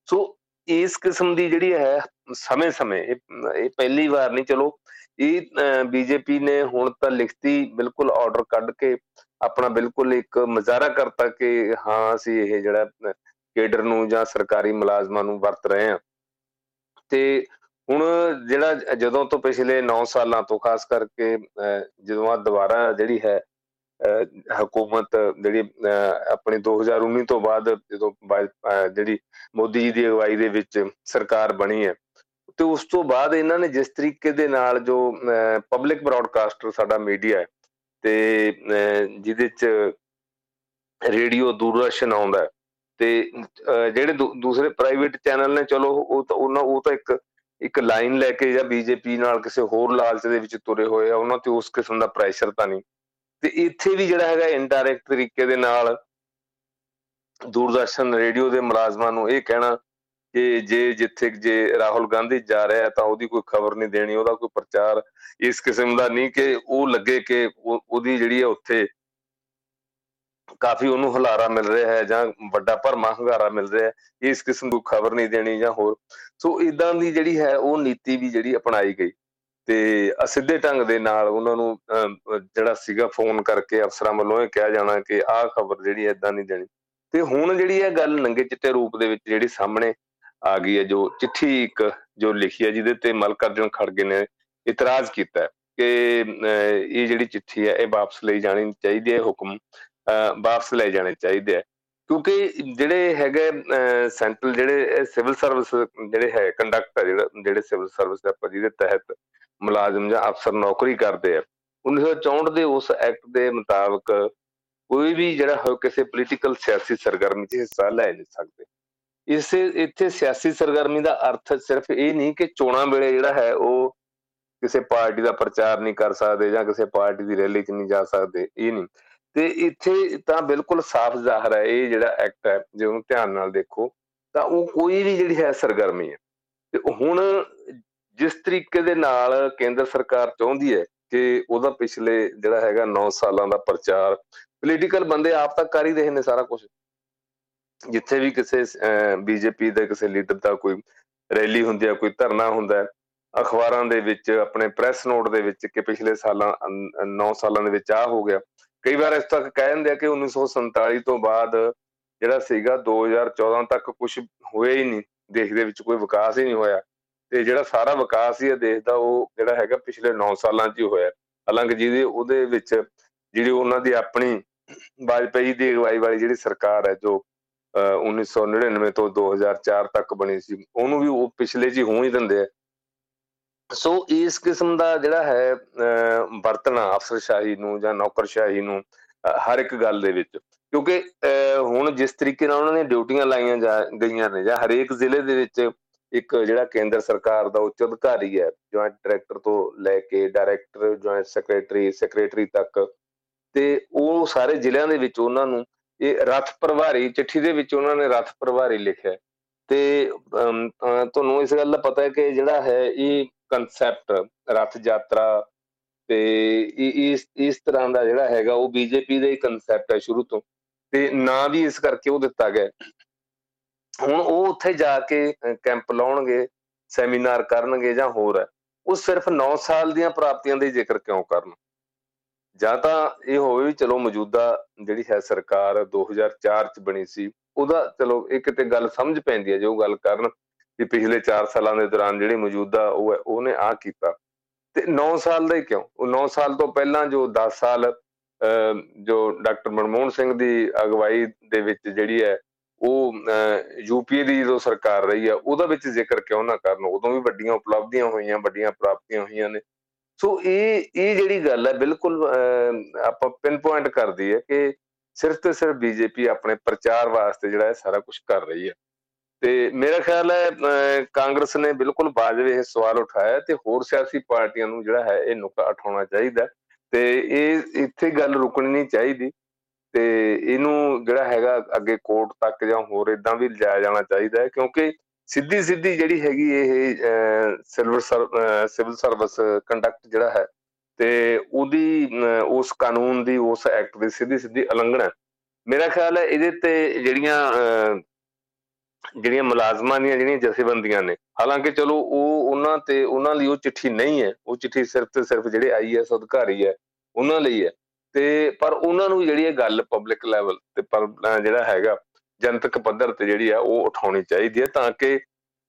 ਸੋ ਇਸ ਕਿਸਮ ਦੀ ਜਿਹੜੀ ਹੈ, ਸਮੇਂ-ਸਮੇਂ, ਇਹ ਪਹਿਲੀ ਵਾਰ ਨਹੀਂ, ਚਲੋ, ਇਹ ਬੀਜੇਪੀ ਨੇ ਹੁਣ ਤਾਂ ਲਿਖਤੀ ਬਿਲਕੁਲ ਆਰਡਰ ਕੱਢ ਕੇ ਆਪਣਾ ਬਿਲਕੁਲ ਇੱਕ ਮਜ਼ਾਰਾ ਕਰਤਾ ਕਿ ਹਾਂ, ਅਸੀਂ ਇਹ ਜਿਹੜਾ ਕੇਡਰ ਨੂੰ ਜਾਂ ਸਰਕਾਰੀ ਮੁਲਾਜ਼ਮਾਂ ਨੂੰ ਵਰਤ ਰਹੇ ਹਾਂ। ਤੇ ਹੁਣ ਜਿਹੜਾ ਜਦੋਂ ਤੋਂ ਪਿਛਲੇ 9 ਸਾਲਾਂ ਤੋਂ ਖਾਸ ਕਰਕੇ ਜਦੋਂ ਆ ਦੁਬਾਰਾ ਜਿਹੜੀ ਹੈ ਹਕੂਮਤ ਜਿਹੜੀ ਆਪਣੀ 2019 ਤੋਂ ਬਾਅਦ ਜਦੋਂ ਜਿਹੜੀ ਮੋਦੀ ਜੀ ਦੀ ਅਗਵਾਈ ਦੇ ਵਿੱਚ ਸਰਕਾਰ ਬਣੀ ਹੈ, ਤੇ ਉਸ ਤੋਂ ਬਾਅਦ ਇਹਨਾਂ ਨੇ ਜਿਸ ਤਰੀਕੇ ਦੇ ਨਾਲ ਜੋ ਪਬਲਿਕ ਬ੍ਰਾਡਕਾਸਟਰ ਸਾਡਾ ਮੀਡੀਆ ਹੈ, ਤੇ ਜਿਹਦੇ ਚ ਰੇਡੀਓ ਦੂਰਦਰਸ਼ਨ ਆਉਂਦਾ ਤੇ ਜਿਹੜੇ ਦੂਸਰੇ ਪ੍ਰਾਈਵੇਟ ਚੈਨਲ ਨੇ, ਚਲੋ ਉਹ ਤਾਂ, ਉਹਨਾਂ, ਉਹ ਤਾਂ ਇੱਕ ਇੱਕ ਲਾਈਨ ਲੈ ਕੇ ਜਾਂ ਬੀਜੇਪੀ ਨਾਲ ਕਿਸੇ ਹੋਰ ਲਾਲਚ ਦੇ ਵਿੱਚ ਤੁਰੇ ਹੋਏ ਆ, ਉਹਨਾਂ ਤੇ ਉਸ ਕਿਸਮ ਦਾ ਪ੍ਰੈਸ਼ਰ ਤਾਂ ਨਹੀਂ। ਤੇ ਇੱਥੇ ਵੀ ਜਿਹੜਾ ਹੈਗਾ ਇਨਡਾਇਰੈਕਟ ਤਰੀਕੇ ਦੇ ਨਾਲ ਦੂਰਦਰਸ਼ਨ ਰੇਡੀਓ ਦੇ ਮੁਲਾਜ਼ਮਾਂ ਨੂੰ ਇਹ ਕਹਿਣਾ ਕਿ ਜੇ ਜਿੱਥੇ ਜੇ ਰਾਹੁਲ ਗਾਂਧੀ ਜਾ ਰਿਹਾ ਤਾਂ ਉਹਦੀ ਕੋਈ ਖਬਰ ਨਹੀਂ ਦੇਣੀ, ਉਹਦਾ ਕੋਈ ਪ੍ਰਚਾਰ ਇਸ ਕਿਸਮ ਦਾ ਨਹੀਂ ਕਿ ਉਹ ਲੱਗੇ ਕਿ ਉਹਦੀ ਜਿਹੜੀ ਹੈ ਉੱਥੇ ਕਾਫੀ ਉਹਨੂੰ ਹਲਾਰਾ ਮਿਲ ਰਿਹਾ ਹੈ ਜਾਂ ਵੱਡਾ ਭਰਮਾ ਹੰਗਾਰਾ ਮਿਲ ਰਿਹਾ ਹੈ ਇਸ ਕਿਸਮ ਦੀ ਖਬਰ ਨਹੀਂ ਦੇਣੀ ਜਾਂ ਹੋਰ। ਸੋ ਇਦਾਂ ਦੀ ਜਿਹੜੀ ਹੈ ਉਹ ਨੀਤੀ ਵੀ ਜਿਹੜੀ ਅਪਣਾਈ ਗਈ ਤੇ ਅਸਿੱਧੇ ਢੰਗ ਦੇ ਨਾਲ ਉਹਨਾਂ ਨੂੰ ਜਿਹੜਾ ਸੀਗਾ ਫੋਨ ਕਰਕੇ ਅਫਸਰਾਂ ਵੱਲੋਂ ਇਹ ਕਿਹਾ ਜਾਣਾ ਕਿ ਆਹ ਖਬਰ ਜਿਹੜੀ ਇਦਾਂ ਨਹੀਂ ਦੇਣੀ। ਤੇ ਹੁਣ ਜਿਹੜੀ ਇਹ ਗੱਲ ਨੰਗੇ ਚਿੱਟੇ ਰੂਪ ਦੇ ਵਿੱਚ ਜਿਹੜੀ ਸਾਹਮਣੇ ਆ ਗਈ ਹੈ, ਜੋ ਚਿੱਠੀ ਇੱਕ ਜੋ ਲਿਖੀ ਹੈ, ਜਿਹਦੇ ਤੇ ਮਲਕਰਜਨ ਖੜਗੇ ਨੇ ਇਤਰਾਜ਼ ਕੀਤਾ ਕਿ ਇਹ ਜਿਹੜੀ ਚਿੱਠੀ ਹੈ ਇਹ ਵਾਪਸ ਲਈ ਜਾਣੀ ਚਾਹੀਦੀ ਹੈ ਹੁਕਮ। ਵਾਪਸ ਲੈ ਜਾਣੇ ਚਾਹੀਦੇ ਆ। ਕਿਉਂਕਿ ਜਿਹੜੇ ਹੈਗੇ ਸੈਂਟਰਲ ਜਿਹੜੇ ਸਿਵਲ ਸਰਵਿਸ ਜਿਹੜੇ ਹੈ ਕੰਡਕਟ ਜਿਹੜਾ, ਜਿਹੜੇ ਸਿਵਲ ਸਰਵਿਸ ਦਾ ਆਪਾਂ ਜਿਹਦੇ ਤਹਿਤ ਮੁਲਾਜ਼ਮ ਜਾਂ ਅਫਸਰ ਨੌਕਰੀ ਕਰਦੇ ਆ 1964 ਦੇ ਉਸ ਐਕਟ ਦੇ ਮੁਤਾਬਕ ਕੋਈ ਵੀ ਜਿਹੜਾ ਹੋ ਕਿਸੇ ਪੋਲੀਟੀਕਲ ਸਿਆਸੀ ਸਰਗਰਮੀ 'ਚ ਹਿੱਸਾ ਲੈ ਨਹੀਂ ਸਕਦੇ। ਇਸੇ, ਇੱਥੇ ਸਿਆਸੀ ਸਰਗਰਮੀ ਦਾ ਅਰਥ ਸਿਰਫ ਇਹ ਨਹੀਂ ਕਿ ਚੋਣਾਂ ਵੇਲੇ ਜਿਹੜਾ ਹੈ ਉਹ ਕਿਸੇ ਪਾਰਟੀ ਦਾ ਪ੍ਰਚਾਰ ਨਹੀਂ ਕਰ ਸਕਦੇ ਜਾਂ ਕਿਸੇ ਪਾਰਟੀ ਦੀ ਰੈਲੀ 'ਚ ਨਹੀਂ ਜਾ ਸਕਦੇ, ਇਹ ਨਹੀਂ। ਤੇ ਇੱਥੇ ਤਾਂ ਬਿਲਕੁਲ ਸਾਫ਼ ਜ਼ਾਹਰ ਹੈ ਇਹ ਜਿਹੜਾ ਐਕਟ ਹੈ, ਜੇ ਉਹਨੂੰ ਧਿਆਨ ਨਾਲ ਦੇਖੋ, ਤਾਂ ਉਹ ਕੋਈ ਵੀ ਜਿਹੜੀ ਹੈ ਸਰਗਰਮੀ ਹੈ। ਤੇ ਹੁਣ ਜਿਸ ਤਰੀਕੇ ਦੇ ਨਾਲ ਕੇਂਦਰ ਸਰਕਾਰ ਚਾਹੁੰਦੀ ਹੈ ਕਿ ਉਹਦਾ ਪਿਛਲੇ ਜਿਹੜਾ ਹੈਗਾ 9 ਸਾਲਾਂ ਦਾ ਪ੍ਰਚਾਰ ਪੋਲੀਟੀਕਲ ਬੰਦੇ ਆਪ ਤਾਂ ਕਰ ਹੀ ਰਹੇ ਨੇ ਸਾਰਾ ਕੁਝ ਜਿੱਥੇ ਵੀ ਕਿਸੇ ਬੀਜੇਪੀ ਦੇ ਕਿਸੇ ਲੀਡਰ ਦਾ ਕੋਈ ਰੈਲੀ ਹੁੰਦੀ ਹੈ, ਕੋਈ ਧਰਨਾ ਹੁੰਦਾ ਹੈ, ਅਖਬਾਰਾਂ ਦੇ ਵਿੱਚ, ਆਪਣੇ ਪ੍ਰੈਸ ਨੋਟ ਦੇ ਵਿੱਚ ਕਿ ਪਿਛਲੇ ਸਾਲਾਂ 9 ਸਾਲਾਂ ਦੇ ਵਿੱਚ ਆ ਹੋ ਗਿਆ। ਕਈ ਵਾਰ ਇਸ ਤੱਕ ਕਹਿ ਦਿੰਦੇ ਆ ਕਿ 1947 ਤੋਂ ਬਾਅਦ ਜਿਹੜਾ ਸੀਗਾ 2014 ਤੱਕ ਕੁਝ ਹੋਇਆ ਹੀ ਨਹੀਂ, ਦੇਸ਼ ਦੇ ਵਿੱਚ ਕੋਈ ਵਿਕਾਸ ਹੀ ਨਹੀਂ ਹੋਇਆ। ਤੇ ਜਿਹੜਾ ਸਾਰਾ ਵਿਕਾਸ ਹੀ ਹੈ ਦੇਸ਼ ਦਾ, ਉਹ ਜਿਹੜਾ ਹੈਗਾ ਪਿਛਲੇ 9 ਸਾਲਾਂ 'ਚ ਹੀ ਹੋਇਆ। ਹਾਲਾਂਕਿ ਜਿਹਦੇ ਉਹਦੇ ਵਿੱਚ ਜਿਹੜੀ ਉਹਨਾਂ ਦੀ ਆਪਣੀ ਵਾਜਪਾਈ ਦੀ ਅਗਵਾਈ ਵਾਲੀ ਜਿਹੜੀ ਸਰਕਾਰ ਹੈ, ਜੋ 1999 ਤੋਂ 2004 ਤੱਕ ਬਣੀ ਸੀ, ਉਹਨੂੰ ਵੀ ਉਹ ਪਿਛਲੇ ਜੀ ਹੋਂ ਹੀ ਦਿੰਦੇ ਆ। ਸੋ ਇਸ ਕਿਸਮ ਦਾ ਜਿਹੜਾ ਹੈ ਵਰਤਣਾ ਅਫਸਰਸ਼ਾਹੀ ਨੂੰ ਜਾਂ ਨੌਕਰਸ਼ਾਹੀ ਨੂੰ ਹਰ ਇੱਕ ਗੱਲ ਦੇ ਵਿੱਚ। ਕਿਉਂਕਿ ਹੁਣ ਜਿਸ ਤਰੀਕੇ ਨਾਲ ਉਹਨਾਂ ਨੇ ਡਿਊਟੀਆਂ ਲਾਈਆਂ ਗਈਆਂ ਨੇ ਜਾਂ ਹਰੇਕ ਜ਼ਿਲ੍ਹੇ ਦੇ ਵਿੱਚ ਇੱਕ ਜਿਹੜਾ ਕੇਂਦਰ ਸਰਕਾਰ ਦਾ ਉੱਚ ਅਧਿਕਾਰੀ ਹੈ ਜੁਆਇੰਟ ਡਾਇਰੈਕਟਰ ਤੋਂ ਲੈ ਕੇ ਡਾਇਰੈਕਟਰ ਜੁਆਇੰਟ ਸੈਕਟਰੀ ਸੈਕਟਰੀ ਤੱਕ, ਤੇ ਉਹ ਸਾਰੇ ਜ਼ਿਲ੍ਹਿਆਂ ਦੇ ਵਿੱਚ ਉਹਨਾਂ ਨੂੰ ਇਹ ਰਥ ਪ੍ਰਭਾਰੀ, ਚਿੱਠੀ ਦੇ ਵਿੱਚ ਉਹਨਾਂ ਨੇ ਰਥ ਪ੍ਰਭਾਰੀ ਲਿਖਿਆ ਤੇ ਤੁਹਾਨੂੰ ਇਸ ਗੱਲ ਦਾ ਪਤਾ ਹੈ ਕਿ ਜਿਹੜਾ ਹੈ, ਇਹ ਕਨਸੈਪਟ ਰਥ ਯਾਤਰਾ ਤੇ ਇਸ ਇਸ ਤਰ੍ਹਾਂ ਦਾ ਜਿਹੜਾ ਹੈਗਾ ਉਹ ਬੀਜੇਪੀ ਦਾ ਹੀ ਕਨਸੈਪਟ ਹੈ ਸ਼ੁਰੂ ਤੋਂ। ਤੇ ਨਾਂ ਵੀ ਇਸ ਕਰਕੇ ਉਹ ਦਿੱਤਾ ਗਿਆ। ਹੁਣ ਉਹ ਉੱਥੇ ਜਾ ਕੇ ਕੈਂਪ ਲਾਉਣਗੇ ਸੈਮੀਨਾਰ ਕਰਨਗੇ ਜਾਂ ਹੋਰ ਹੈ, ਉਹ ਸਿਰਫ 9 ਸਾਲ ਦੀਆਂ ਪ੍ਰਾਪਤੀਆਂ ਦੇ ਜ਼ਿਕਰ ਕਿਉਂ ਕਰਨ? ਜਾਂ ਤਾਂ ਇਹ ਹੋਵੇ ਵੀ ਚਲੋ ਮੌਜੂਦਾ ਜਿਹੜੀ ਹੈ ਸਰਕਾਰ 2004 ਚ ਬਣੀ ਸੀ, ਉਹਦਾ ਚਲੋ ਇਹ ਕਿਤੇ ਗੱਲ ਸਮਝ ਪੈਂਦੀ ਹੈ ਜੋ ਗੱਲ ਕਰਨ ਵੀ ਪਿਛਲੇ 4 ਸਾਲਾਂ ਦੇ ਦੌਰਾਨ ਜਿਹੜੀ ਮੌਜੂਦਾ ਉਹ ਹੈ, ਉਹਨੇ ਆ ਕੀਤਾ। ਤੇ 9 ਸਾਲ ਦਾ ਹੀ ਕਿਉਂ? ਉਹ 9 ਸਾਲ ਤੋਂ ਪਹਿਲਾਂ ਜੋ 10 ਸਾਲ ਜੋ ਡਾਕਟਰ ਮਨਮੋਹਨ ਸਿੰਘ ਦੀ ਅਗਵਾਈ ਦੇ ਵਿੱਚ ਜਿਹੜੀ ਹੈ, ਉਹ ਯੂਪੀਏ ਦੀ ਜੋ ਸਰਕਾਰ ਰਹੀ ਹੈ, ਉਹਦਾ ਵਿੱਚ ਜ਼ਿਕਰ ਕਿਉਂ ਨਾ ਕਰਨ? ਉਦੋਂ ਵੀ ਵੱਡੀਆਂ ਉਪਲਬਧੀਆਂ ਹੋਈਆਂ, ਵੱਡੀਆਂ ਪ੍ਰਾਪਤੀਆਂ ਹੋਈਆਂ ਨੇ। ਸੋ ਇਹ ਇਹ ਜਿਹੜੀ ਗੱਲ ਹੈ, ਬਿਲਕੁਲ ਆਪਾਂ ਪਿਨ ਪੁਆਇੰਟ ਕਰਦੀ ਹੈ ਕਿ ਸਿਰਫ ਤੇ ਸਿਰਫ ਬੀਜੇਪੀ ਆਪਣੇ ਪ੍ਰਚਾਰ ਵਾਸਤੇ ਜਿਹੜਾ ਹੈ, ਸਾਰਾ ਕੁਝ ਕਰ ਰਹੀ ਹੈ। ਤੇ ਮੇਰਾ ਖਿਆਲ ਹੈ ਕਾਂਗਰਸ ਨੇ ਬਿਲਕੁਲ ਬਾਜਵੇ ਇਹ ਸਵਾਲ ਉਠਾਇਆ ਤੇ ਹੋਰ ਸਿਆਸੀ ਪਾਰਟੀਆਂ ਨੂੰ ਜਿਹੜਾ ਹੈ ਇਹ ਨੁਕਤਾ ਉਠਾਉਣਾ ਚਾਹੀਦਾ ਤੇ ਇਹ ਇੱਥੇ ਗੱਲ ਰੁਕਣੀ ਨਹੀਂ ਚਾਹੀਦੀ ਤੇ ਇਹਨੂੰ ਜਿਹੜਾ ਹੈਗਾ ਅੱਗੇ ਕੋਰਟ ਤੱਕ ਜਾਂ ਹੋਰ ਇਦਾਂ ਵੀ ਲਿਜਾਇਆ ਜਾਣਾ ਚਾਹੀਦਾ ਹੈ ਕਿਉਂਕਿ ਸਿੱਧੀ ਸਿੱਧੀ ਜਿਹੜੀ ਹੈਗੀ ਇਹ ਸਿਲਵਰ ਸਿਵਲ ਸਰਵਿਸ ਕੰਡਕਟ ਜਿਹੜਾ ਹੈ ਤੇ ਉਹਦੀ ਉਸ ਕਾਨੂੰਨ ਦੀ, ਉਸ ਐਕਟ ਦੀ ਸਿੱਧੀ ਸਿੱਧੀ ਉਲੰਘਣਾ ਮੇਰਾ ਖਿਆਲ ਹੈ ਇਹਦੇ ਤੇ ਜਿਹੜੀਆਂ ਜਿਹੜੀਆਂ ਮੁਲਾਜ਼ਮਾਂ ਦੀਆਂ ਜਿਹੜੀਆਂ ਜਥੇਬੰਦੀਆਂ ਨੇ, ਹਾਲਾਂਕਿ ਚਲੋ ਉਹ ਉਹਨਾਂ ਤੇ, ਉਹਨਾਂ ਲਈ ਉਹ ਚਿੱਠੀ ਨਹੀਂ ਹੈ, ਉਹ ਚਿੱਠੀ ਸਿਰਫ ਤੇ ਸਿਰਫ ਜਿਹੜੇ ਆਈਐਸ ਅਧਿਕਾਰੀ ਹੈ, ਉਹਨਾਂ ਲਈ ਹੈ। ਤੇ ਪਰ ਉਹਨਾਂ ਨੂੰ ਜਿਹੜੀ ਇਹ ਗੱਲ ਪਬਲਿਕ ਲੈਵਲ ਤੇ ਪਰ ਜਿਹੜਾ ਹੈਗਾ ਜਨਤਕ ਪੱਧਰ ਤੇ ਜਿਹੜੀ ਆ ਉਹ ਉਠਾਉਣੀ ਚਾਹੀਦੀ ਹੈ ਤਾਂ ਕਿ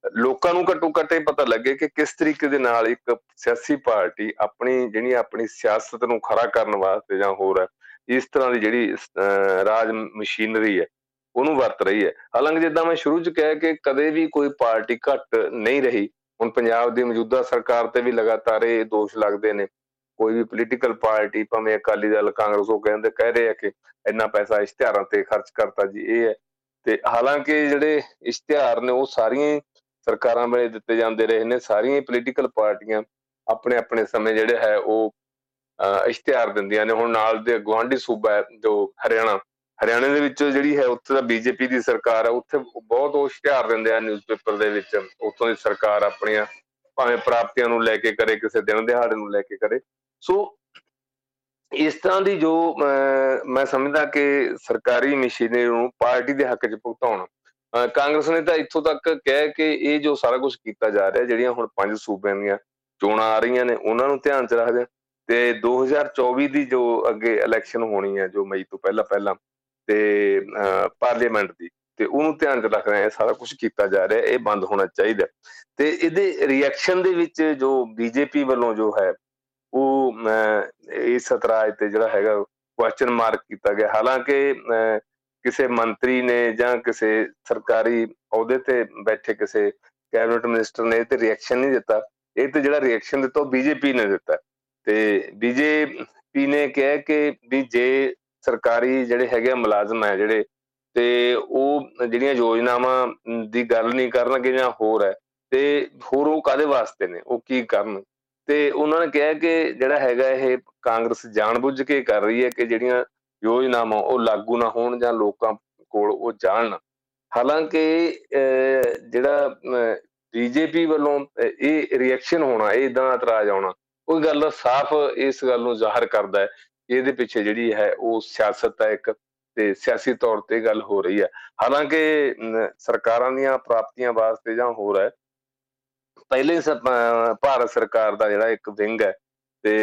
ਲੋਕਾਂ ਨੂੰ ਘੱਟੋ ਘੱਟ ਇਹ ਪਤਾ ਲੱਗੇ ਕਿ ਕਿਸ ਤਰੀਕੇ ਦੇ ਨਾਲ ਇੱਕ ਸਿਆਸੀ ਪਾਰਟੀ ਆਪਣੀ ਜਿਹੜੀ ਆਪਣੀ ਸਿਆਸਤ ਨੂੰ ਖਰਾ ਕਰਨ ਵਾਸਤੇ ਜਾਂ ਹੋਰ ਇਸ ਤਰ੍ਹਾਂ ਦੀ ਜਿਹੜੀ ਰਾਜ ਮਸ਼ੀਨਰੀ ਹੈ ਉਹਨੂੰ ਵਰਤ ਰਹੀ ਹੈ। ਹਾਲਾਂਕਿ ਜਿੱਦਾਂ ਮੈਂ ਸ਼ੁਰੂ 'ਚ ਕਿਹਾ ਕਿ ਕਦੇ ਵੀ ਕੋਈ ਪਾਰਟੀ ਘੱਟ ਨਹੀਂ ਰਹੀ, ਹੁਣ ਪੰਜਾਬ ਦੀ ਮੌਜੂਦਾ ਸਰਕਾਰ ਤੇ ਵੀ ਲਗਾਤਾਰ ਇਹ ਦੋਸ਼ ਲੱਗਦੇ ਨੇ। ਕੋਈ ਵੀ ਪੋਲੀਟੀਕਲ ਪਾਰਟੀ ਭਾਵੇਂ ਅਕਾਲੀ ਦਲ, ਕਾਂਗਰਸ, ਉਹ ਕਹਿੰਦੇ, ਕਹਿ ਰਹੇ ਆ ਕਿ ਇੰਨਾ ਪੈਸਾ ਇਸ਼ਤਿਹਾਰਾਂ ਤੇ ਖਰਚ ਕਰਤਾ ਜੀ, ਇਹ ਹੈ। ਤੇ ਹਾਲਾਂਕਿ ਜਿਹੜੇ ਇਸ਼ਤਿਹਾਰ ਨੇ, ਉਹ ਸਾਰੀਆਂ ਸਰਕਾਰਾਂ ਵੇਲੇ ਦਿੱਤੇ ਜਾਂਦੇ ਰਹੇ ਨੇ, ਸਾਰੀਆਂ ਪੋਲੀਟੀਕਲ ਪਾਰਟੀਆਂ ਆਪਣੇ ਆਪਣੇ ਸਮੇਂ ਜਿਹੜੇ ਹੈ, ਉਹ ਇਸ਼ਤਿਹਾਰ ਦਿੰਦੀਆਂ ਨੇ। ਹੁਣ ਨਾਲ ਦੇ ਗਵਾਂਢੀ ਸੂਬਾ ਹੈ, ਜੋ ਹਰਿਆਣਾ ਹਰਿਆਣਾ ਦੇ ਵਿੱਚ ਜਿਹੜੀ ਹੈ, ਉੱਥੇ ਦਾ ਬੀਜੇਪੀ ਦੀ ਸਰਕਾਰ ਹੈ ਉੱਥੇ ਬਹੁਤ ਉਹ ਇਸ਼ਤਿਹਾਰ ਦਿੰਦੇ ਆ ਨਿਊਜ਼ਪੇਪਰ ਦੇ ਵਿੱਚ, ਉੱਥੋਂ ਦੀ ਸਰਕਾਰ ਆਪਣੀਆਂ ਭਾਵੇਂ ਪ੍ਰਾਪਤੀਆਂ ਨੂੰ ਲੈ ਕੇ ਕਰੇ, ਕਿਸੇ ਦਿਨ ਦਿਹਾੜੇ ਨੂੰ ਲੈ ਕੇ ਕਰੇ। ਸੋ ਇਸ ਤਰ੍ਹਾਂ ਦੀ ਜੋ ਮੈਂ ਸਮਝਦਾ ਕਿ ਸਰਕਾਰੀ ਮਸ਼ੀਨਰੀ ਨੂੰ ਪਾਰਟੀ ਦੇ ਹੱਕ 'ਚ ਭੁਗਤਾਉਣਾ ਕਾਂਗਰਸ ਨੇ ਤਾਂ ਇੱਥੋਂ ਤੱਕ ਕਹਿ ਕਿ ਇਹ ਜੋ ਸਾਰਾ ਕੁਝ ਕੀਤਾ ਜਾ ਰਿਹਾ, ਜਿਹੜੀਆਂ ਹੁਣ ਪੰਜ ਸੂਬਿਆਂ ਦੀਆਂ ਚੋਣਾਂ ਆ ਰਹੀਆਂ ਨੇ, ਉਹਨਾਂ ਨੂੰ ਧਿਆਨ 'ਚ ਰੱਖਦੇ ਤੇ 2024 ਦੀ ਜੋ ਅੱਗੇ ਇਲੈਕਸ਼ਨ ਹੋਣੀ ਹੈ ਜੋ ਮਈ ਤੋਂ ਪਹਿਲਾਂ ਪਹਿਲਾਂ ਤੇ ਪਾਰਲੀਮੈਂਟ ਦੀ, ਤੇ ਉਹਨੂੰ ਧਿਆਨ 'ਚ ਰੱਖਦੇ ਇਹ ਸਾਰਾ ਕੁਝ ਕੀਤਾ ਜਾ ਰਿਹਾ, ਇਹ ਬੰਦ ਹੋਣਾ ਚਾਹੀਦਾ। ਤੇ ਇਹਦੇ ਰਿਐਕਸ਼ਨ ਦੇ ਵਿੱਚ ਜੋ ਬੀਜੇਪੀ ਵੱਲੋਂ ਜੋ ਹੈ, ਉਹ ਇਸ ਇਤਰਾਜ਼ ਤੇ ਜਿਹੜਾ ਹੈਗਾ ਕੁਐਸਚਨ ਮਾਰਕ ਕੀਤਾ ਗਿਆ। ਹਾਲਾਂਕਿ ਕਿਸੇ ਮੰਤਰੀ ਨੇ ਜਾਂ ਕਿਸੇ ਸਰਕਾਰੀ ਅਹੁਦੇ ਤੇ ਬੈਠੇ ਕਿਸੇ ਕੈਬਨਿਟ ਮਿਨਿਸਟਰ ਨੇ ਤੇ ਰਿਐਕਸ਼ਨ ਨਹੀਂ ਦਿੱਤਾ। ਇਹ ਤੇ ਜਿਹੜਾ ਰਿਐਕਸ਼ਨ ਦਿੱਤਾ, ਉਹ ਬੀਜੇਪੀ ਨੇ ਦਿੱਤਾ। ਤੇ ਬੀਜੇਪੀ ਨੇ ਕਿਹਾ ਕਿ ਵੀ ਜੇ ਸਰਕਾਰੀ ਜਿਹੜੇ ਹੈਗੇ ਮੁਲਾਜ਼ਮ ਹੈ ਜਿਹੜੇ, ਤੇ ਉਹ ਜਿਹੜੀਆਂ ਯੋਜਨਾਵਾਂ ਦੀ ਗੱਲ ਨਹੀਂ ਕਰਨਗੇ ਜਾਂ ਹੋਰ ਹੈ, ਤੇ ਹੋਰ ਉਹ ਕਾਦੇ ਵਾਸਤੇ ਨੇ, ਉਹ ਕੀ ਕਰਨ? ਤੇ ਉਹਨਾਂ ਨੇ ਕਿਹਾ ਕਿ ਜਿਹੜਾ ਹੈਗਾ ਇਹ ਕਾਂਗਰਸ ਜਾਣਬੁੱਝ ਕੇ ਕਰ ਰਹੀ ਹੈ ਕਿ ਜਿਹੜੀਆਂ ਯੋਜਨਾਵਾਂ ਉਹ ਲਾਗੂ ਨਾ ਹੋਣ ਜਾਂ ਲੋਕਾਂ ਕੋਲ ਉਹ ਜਾਣ ਹਾਲਾਂਕਿ ਜਿਹੜਾ ਬੀਜੇਪੀ ਵੱਲੋਂ ਇਹ ਰਿਐਕਸ਼ਨ ਹੋਣਾ, ਇਹ ਇਦਾਂ ਇਤਰਾਜ਼ ਆਉਣਾ ਉਹ ਗੱਲ ਸਾਫ਼ ਇਸ ਗੱਲ ਨੂੰ ਜ਼ਾਹਰ ਕਰਦਾ ਹੈ ਕਿ ਇਹਦੇ ਪਿੱਛੇ ਜਿਹੜੀ ਹੈ ਉਹ ਸਿਆਸਤ ਹੈ ਇੱਕ ਤੇ ਸਿਆਸੀ ਤੌਰ ਤੇ ਗੱਲ ਹੋ ਰਹੀ ਹੈ। ਹਾਲਾਂਕਿ ਸਰਕਾਰਾਂ ਦੀਆਂ ਪ੍ਰਾਪਤੀਆਂ ਵਾਸਤੇ ਜਾਂ ਹੋਰ ਹੈ, ਪਹਿਲੇ ਭਾਰਤ ਸਰਕਾਰ ਦਾ ਜਿਹੜਾ ਇੱਕ ਵਿੰਗ ਹੈ ਤੇ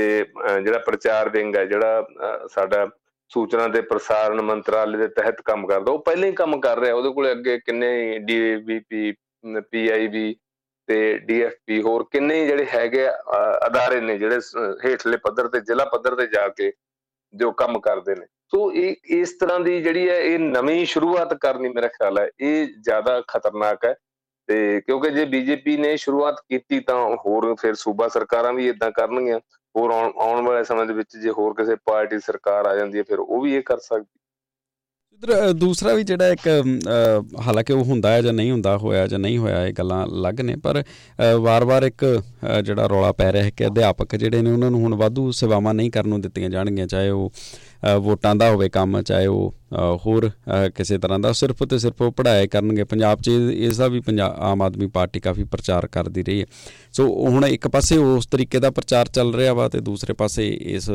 ਜਿਹੜਾ ਪ੍ਰਚਾਰ ਵਿੰਗ ਹੈ, ਜਿਹੜਾ ਸਾਡਾ ਸੂਚਨਾ ਤੇ ਪ੍ਰਸਾਰਣ ਮੰਤਰਾਲੇ ਦੇ ਤਹਿਤ ਕੰਮ ਕਰਦਾ, ਉਹ ਪਹਿਲਾਂ ਹੀ ਕੰਮ ਕਰ ਰਿਹਾ। ਉਹਦੇ ਕੋਲੇ ਅੱਗੇ ਕਿੰਨੇ ਡੀਵੀਪੀ ਪੀਆਈਬੀ ਤੇ ਡੀਐਫਪੀ ਹੋਰ ਕਿੰਨੇ ਜਿਹੜੇ ਹੈਗੇ ਅਦਾਰੇ ਨੇ ਜਿਹੜੇ ਹੇਠਲੇ ਪੱਧਰ ਤੇ, ਜ਼ਿਲ੍ਹਾ ਪੱਧਰ ਤੇ ਜਾ ਕੇ ਜੋ ਕੰਮ ਕਰਦੇ ਨੇ। ਸੋ ਇਹ, ਇਸ ਤਰ੍ਹਾਂ ਦੀ ਜਿਹੜੀ ਹੈ, ਇਹ ਨਵੀਂ ਸ਼ੁਰੂਆਤ ਕਰਨੀ ਮੇਰਾ ਖਿਆਲ ਹੈ, ਇਹ ਜ਼ਿਆਦਾ ਖਤਰਨਾਕ ਹੈ। ਤੇ ਕਿਉਂਕਿ ਜੇ ਬੀਜੇਪੀ ਨੇ ਸ਼ੁਰੂਆਤ ਕੀਤੀ ਤਾਂ ਹੋਰ ਫਿਰ ਸੂਬਾ ਸਰਕਾਰਾਂ ਵੀ ਇਦਾਂ ਕਰਨਗੀਆਂ। ਹੋਰ ਆਉਣ ਵਾਲੇ ਸਮੇਂ ਦੇ ਵਿੱਚ ਜੇ ਹੋਰ ਕਿਸੇ ਪਾਰਟੀ ਸਰਕਾਰ ਆ ਜਾਂਦੀ ਹੈ, ਫਿਰ ਉਹ ਵੀ ਇਹ ਕਰ ਸਕਦੀ। ਇਧਰ ਦੂਸਰਾ ਵੀ ਜਿਹੜਾ ਇੱਕ ਹਾਲਾਂਕਿ ਉਹ ਹੁੰਦਾ ਹੈ ਜਾਂ ਨਹੀਂ ਹੁੰਦਾ, ਹੋਇਆ ਜਾਂ ਨਹੀਂ ਹੋਇਆ, ਇਹ ਗੱਲਾਂ ਅਲੱਗ ਨੇ, ਪਰ ਵਾਰ-ਵਾਰ ਇੱਕ ਜਿਹੜਾ ਰੌਲਾ ਪੈ ਰਿਹਾ ਹੈ ਕਿ ਅਧਿਆਪਕ ਜਿਹੜੇ ਨੇ, ਉਹਨਾਂ ਨੂੰ ਹੁਣ ਵਾਧੂ ਸੇਵਾਵਾਂ ਨਹੀਂ ਕਰਨ ਨੂੰ ਦਿੱਤੀਆਂ ਜਾਣਗੀਆਂ, ਚਾਹੇ ਉਹ ਵੋਟਾਂ ਦਾ ਹੋਵੇ ਕੰਮ, ਚਾਹੇ ਉਹ ਹੋਰ ਕਿਸੇ ਤਰ੍ਹਾਂ ਦਾ ਸਿਰਫ ਤੇ ਸਿਰਫ ਉਹ ਪੜ੍ਹਾਈ ਕਰਨਗੇ। ਪੰਜਾਬ 'ਚ ਇਸ ਦਾ ਵੀ ਪੰਜਾਬ ਆਮ ਆਦਮੀ ਪਾਰਟੀ ਕਾਫੀ ਪ੍ਰਚਾਰ ਕਰਦੀ ਰਹੀ ਹੈ। ਸੋ ਹੁਣ ਇੱਕ ਪਾਸੇ ਉਸ ਤਰੀਕੇ ਦਾ ਪ੍ਰਚਾਰ ਚੱਲ ਰਿਹਾ ਵਾ ਤੇ ਦੂਸਰੇ ਪਾਸੇ ਇਸ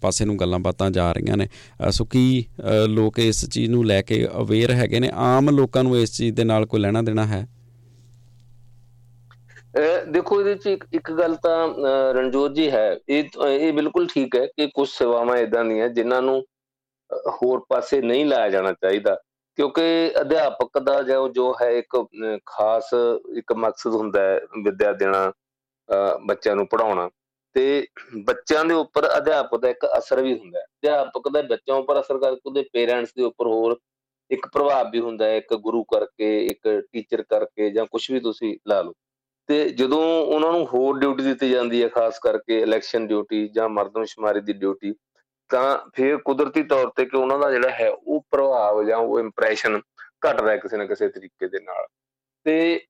ਪਾਸੇ ਨੂੰ ਗੱਲਾਂ ਬਾਤਾਂ ਜਾ ਰਹੀਆਂ ਨੇ। ਸੋ ਕੀ ਲੋਕ ਇਸ ਚੀਜ਼ ਨੂੰ ਲੈ ਕੇ ਅਵੇਅਰ ਹੈਗੇ ਨੇ? ਆਮ ਲੋਕਾਂ ਨੂੰ ਇਸ ਚੀਜ਼ ਦੇ ਨਾਲ ਕੋਈ ਲੈਣਾ ਦੇਣਾ ਹੈ? ਦੇਖੋ ਇਹਦੇ ਚ ਇੱਕ ਇੱਕ ਗੱਲ ਤਾਂ ਰਣਜੋਤ ਜੀ ਹੈ। ਇਹ ਇਹ ਬਿਲਕੁਲ ਠੀਕ ਹੈ ਕਿ ਕੁਝ ਸੇਵਾਵਾਂ ਇਦਾਂ ਦੀਆਂ ਜਿਨ੍ਹਾਂ ਨੂੰ ਹੋਰ ਪਾਸੇ ਨਹੀਂ ਲਾਇਆ ਜਾਣਾ ਚਾਹੀਦਾ। ਕਿਉਂਕਿ ਅਧਿਆਪਕ ਦਾ ਜੋ ਜੋ ਹੈ ਇੱਕ ਖਾਸ ਇੱਕ ਮਕਸਦ ਹੁੰਦਾ ਹੈ ਵਿਦਿਆ ਦੇਣਾ ਬੱਚਿਆਂ ਨੂੰ ਪੜਾਉਣਾ ਤੇ ਬੱਚਿਆਂ ਦੇ ਉੱਪਰ ਅਧਿਆਪਕ ਦਾ ਇੱਕ ਅਸਰ ਵੀ ਹੁੰਦਾ ਹੈ। ਅਧਿਆਪਕ ਦਾ ਬੱਚਿਆਂ ਉੱਪਰ ਅਸਰ ਕਰਕੇ ਉਹਦੇ ਪੇਰੈਂਟਸ ਦੇ ਉੱਪਰ ਹੋਰ ਇੱਕ ਪ੍ਰਭਾਵ ਵੀ ਹੁੰਦਾ ਹੈ। ਇੱਕ ਗੁਰੂ ਕਰਕੇ, ਇੱਕ ਟੀਚਰ ਕਰਕੇ ਜਾਂ ਕੁਝ ਵੀ ਤੁਸੀਂ ਲਾ ਲਓ। ਤੇ ਜਦੋਂ ਉਹਨਾਂ ਨੂੰ ਹੋਰ ਡਿਊਟੀ ਦਿੱਤੀ ਜਾਂਦੀ ਹੈ, ਖਾਸ ਕਰਕੇ ਇਲੈਕਸ਼ਨ ਡਿਊਟੀ ਜਾਂ ਮਰਦਮਸ਼ੁਮਾਰੀ ਦੀ ਡਿਊਟੀ ਤਾਂ ਫਿਰ ਕੁਦਰਤੀ ਤੌਰ ਤੇ ਕਿ ਉਹਨਾਂ ਦਾ ਜਿਹੜਾ ਹੈ, ਉਹ ਪ੍ਰਭਾਵ ਜਾਂ ਉਹ ਇੰਪ੍ਰੈਸ਼ਨ ਘਟਦਾ ਕਿਸੇ ਨਾ ਕਿਸੇ ਤਰੀਕੇ ਦੇ ਨਾਲ। ਤੇ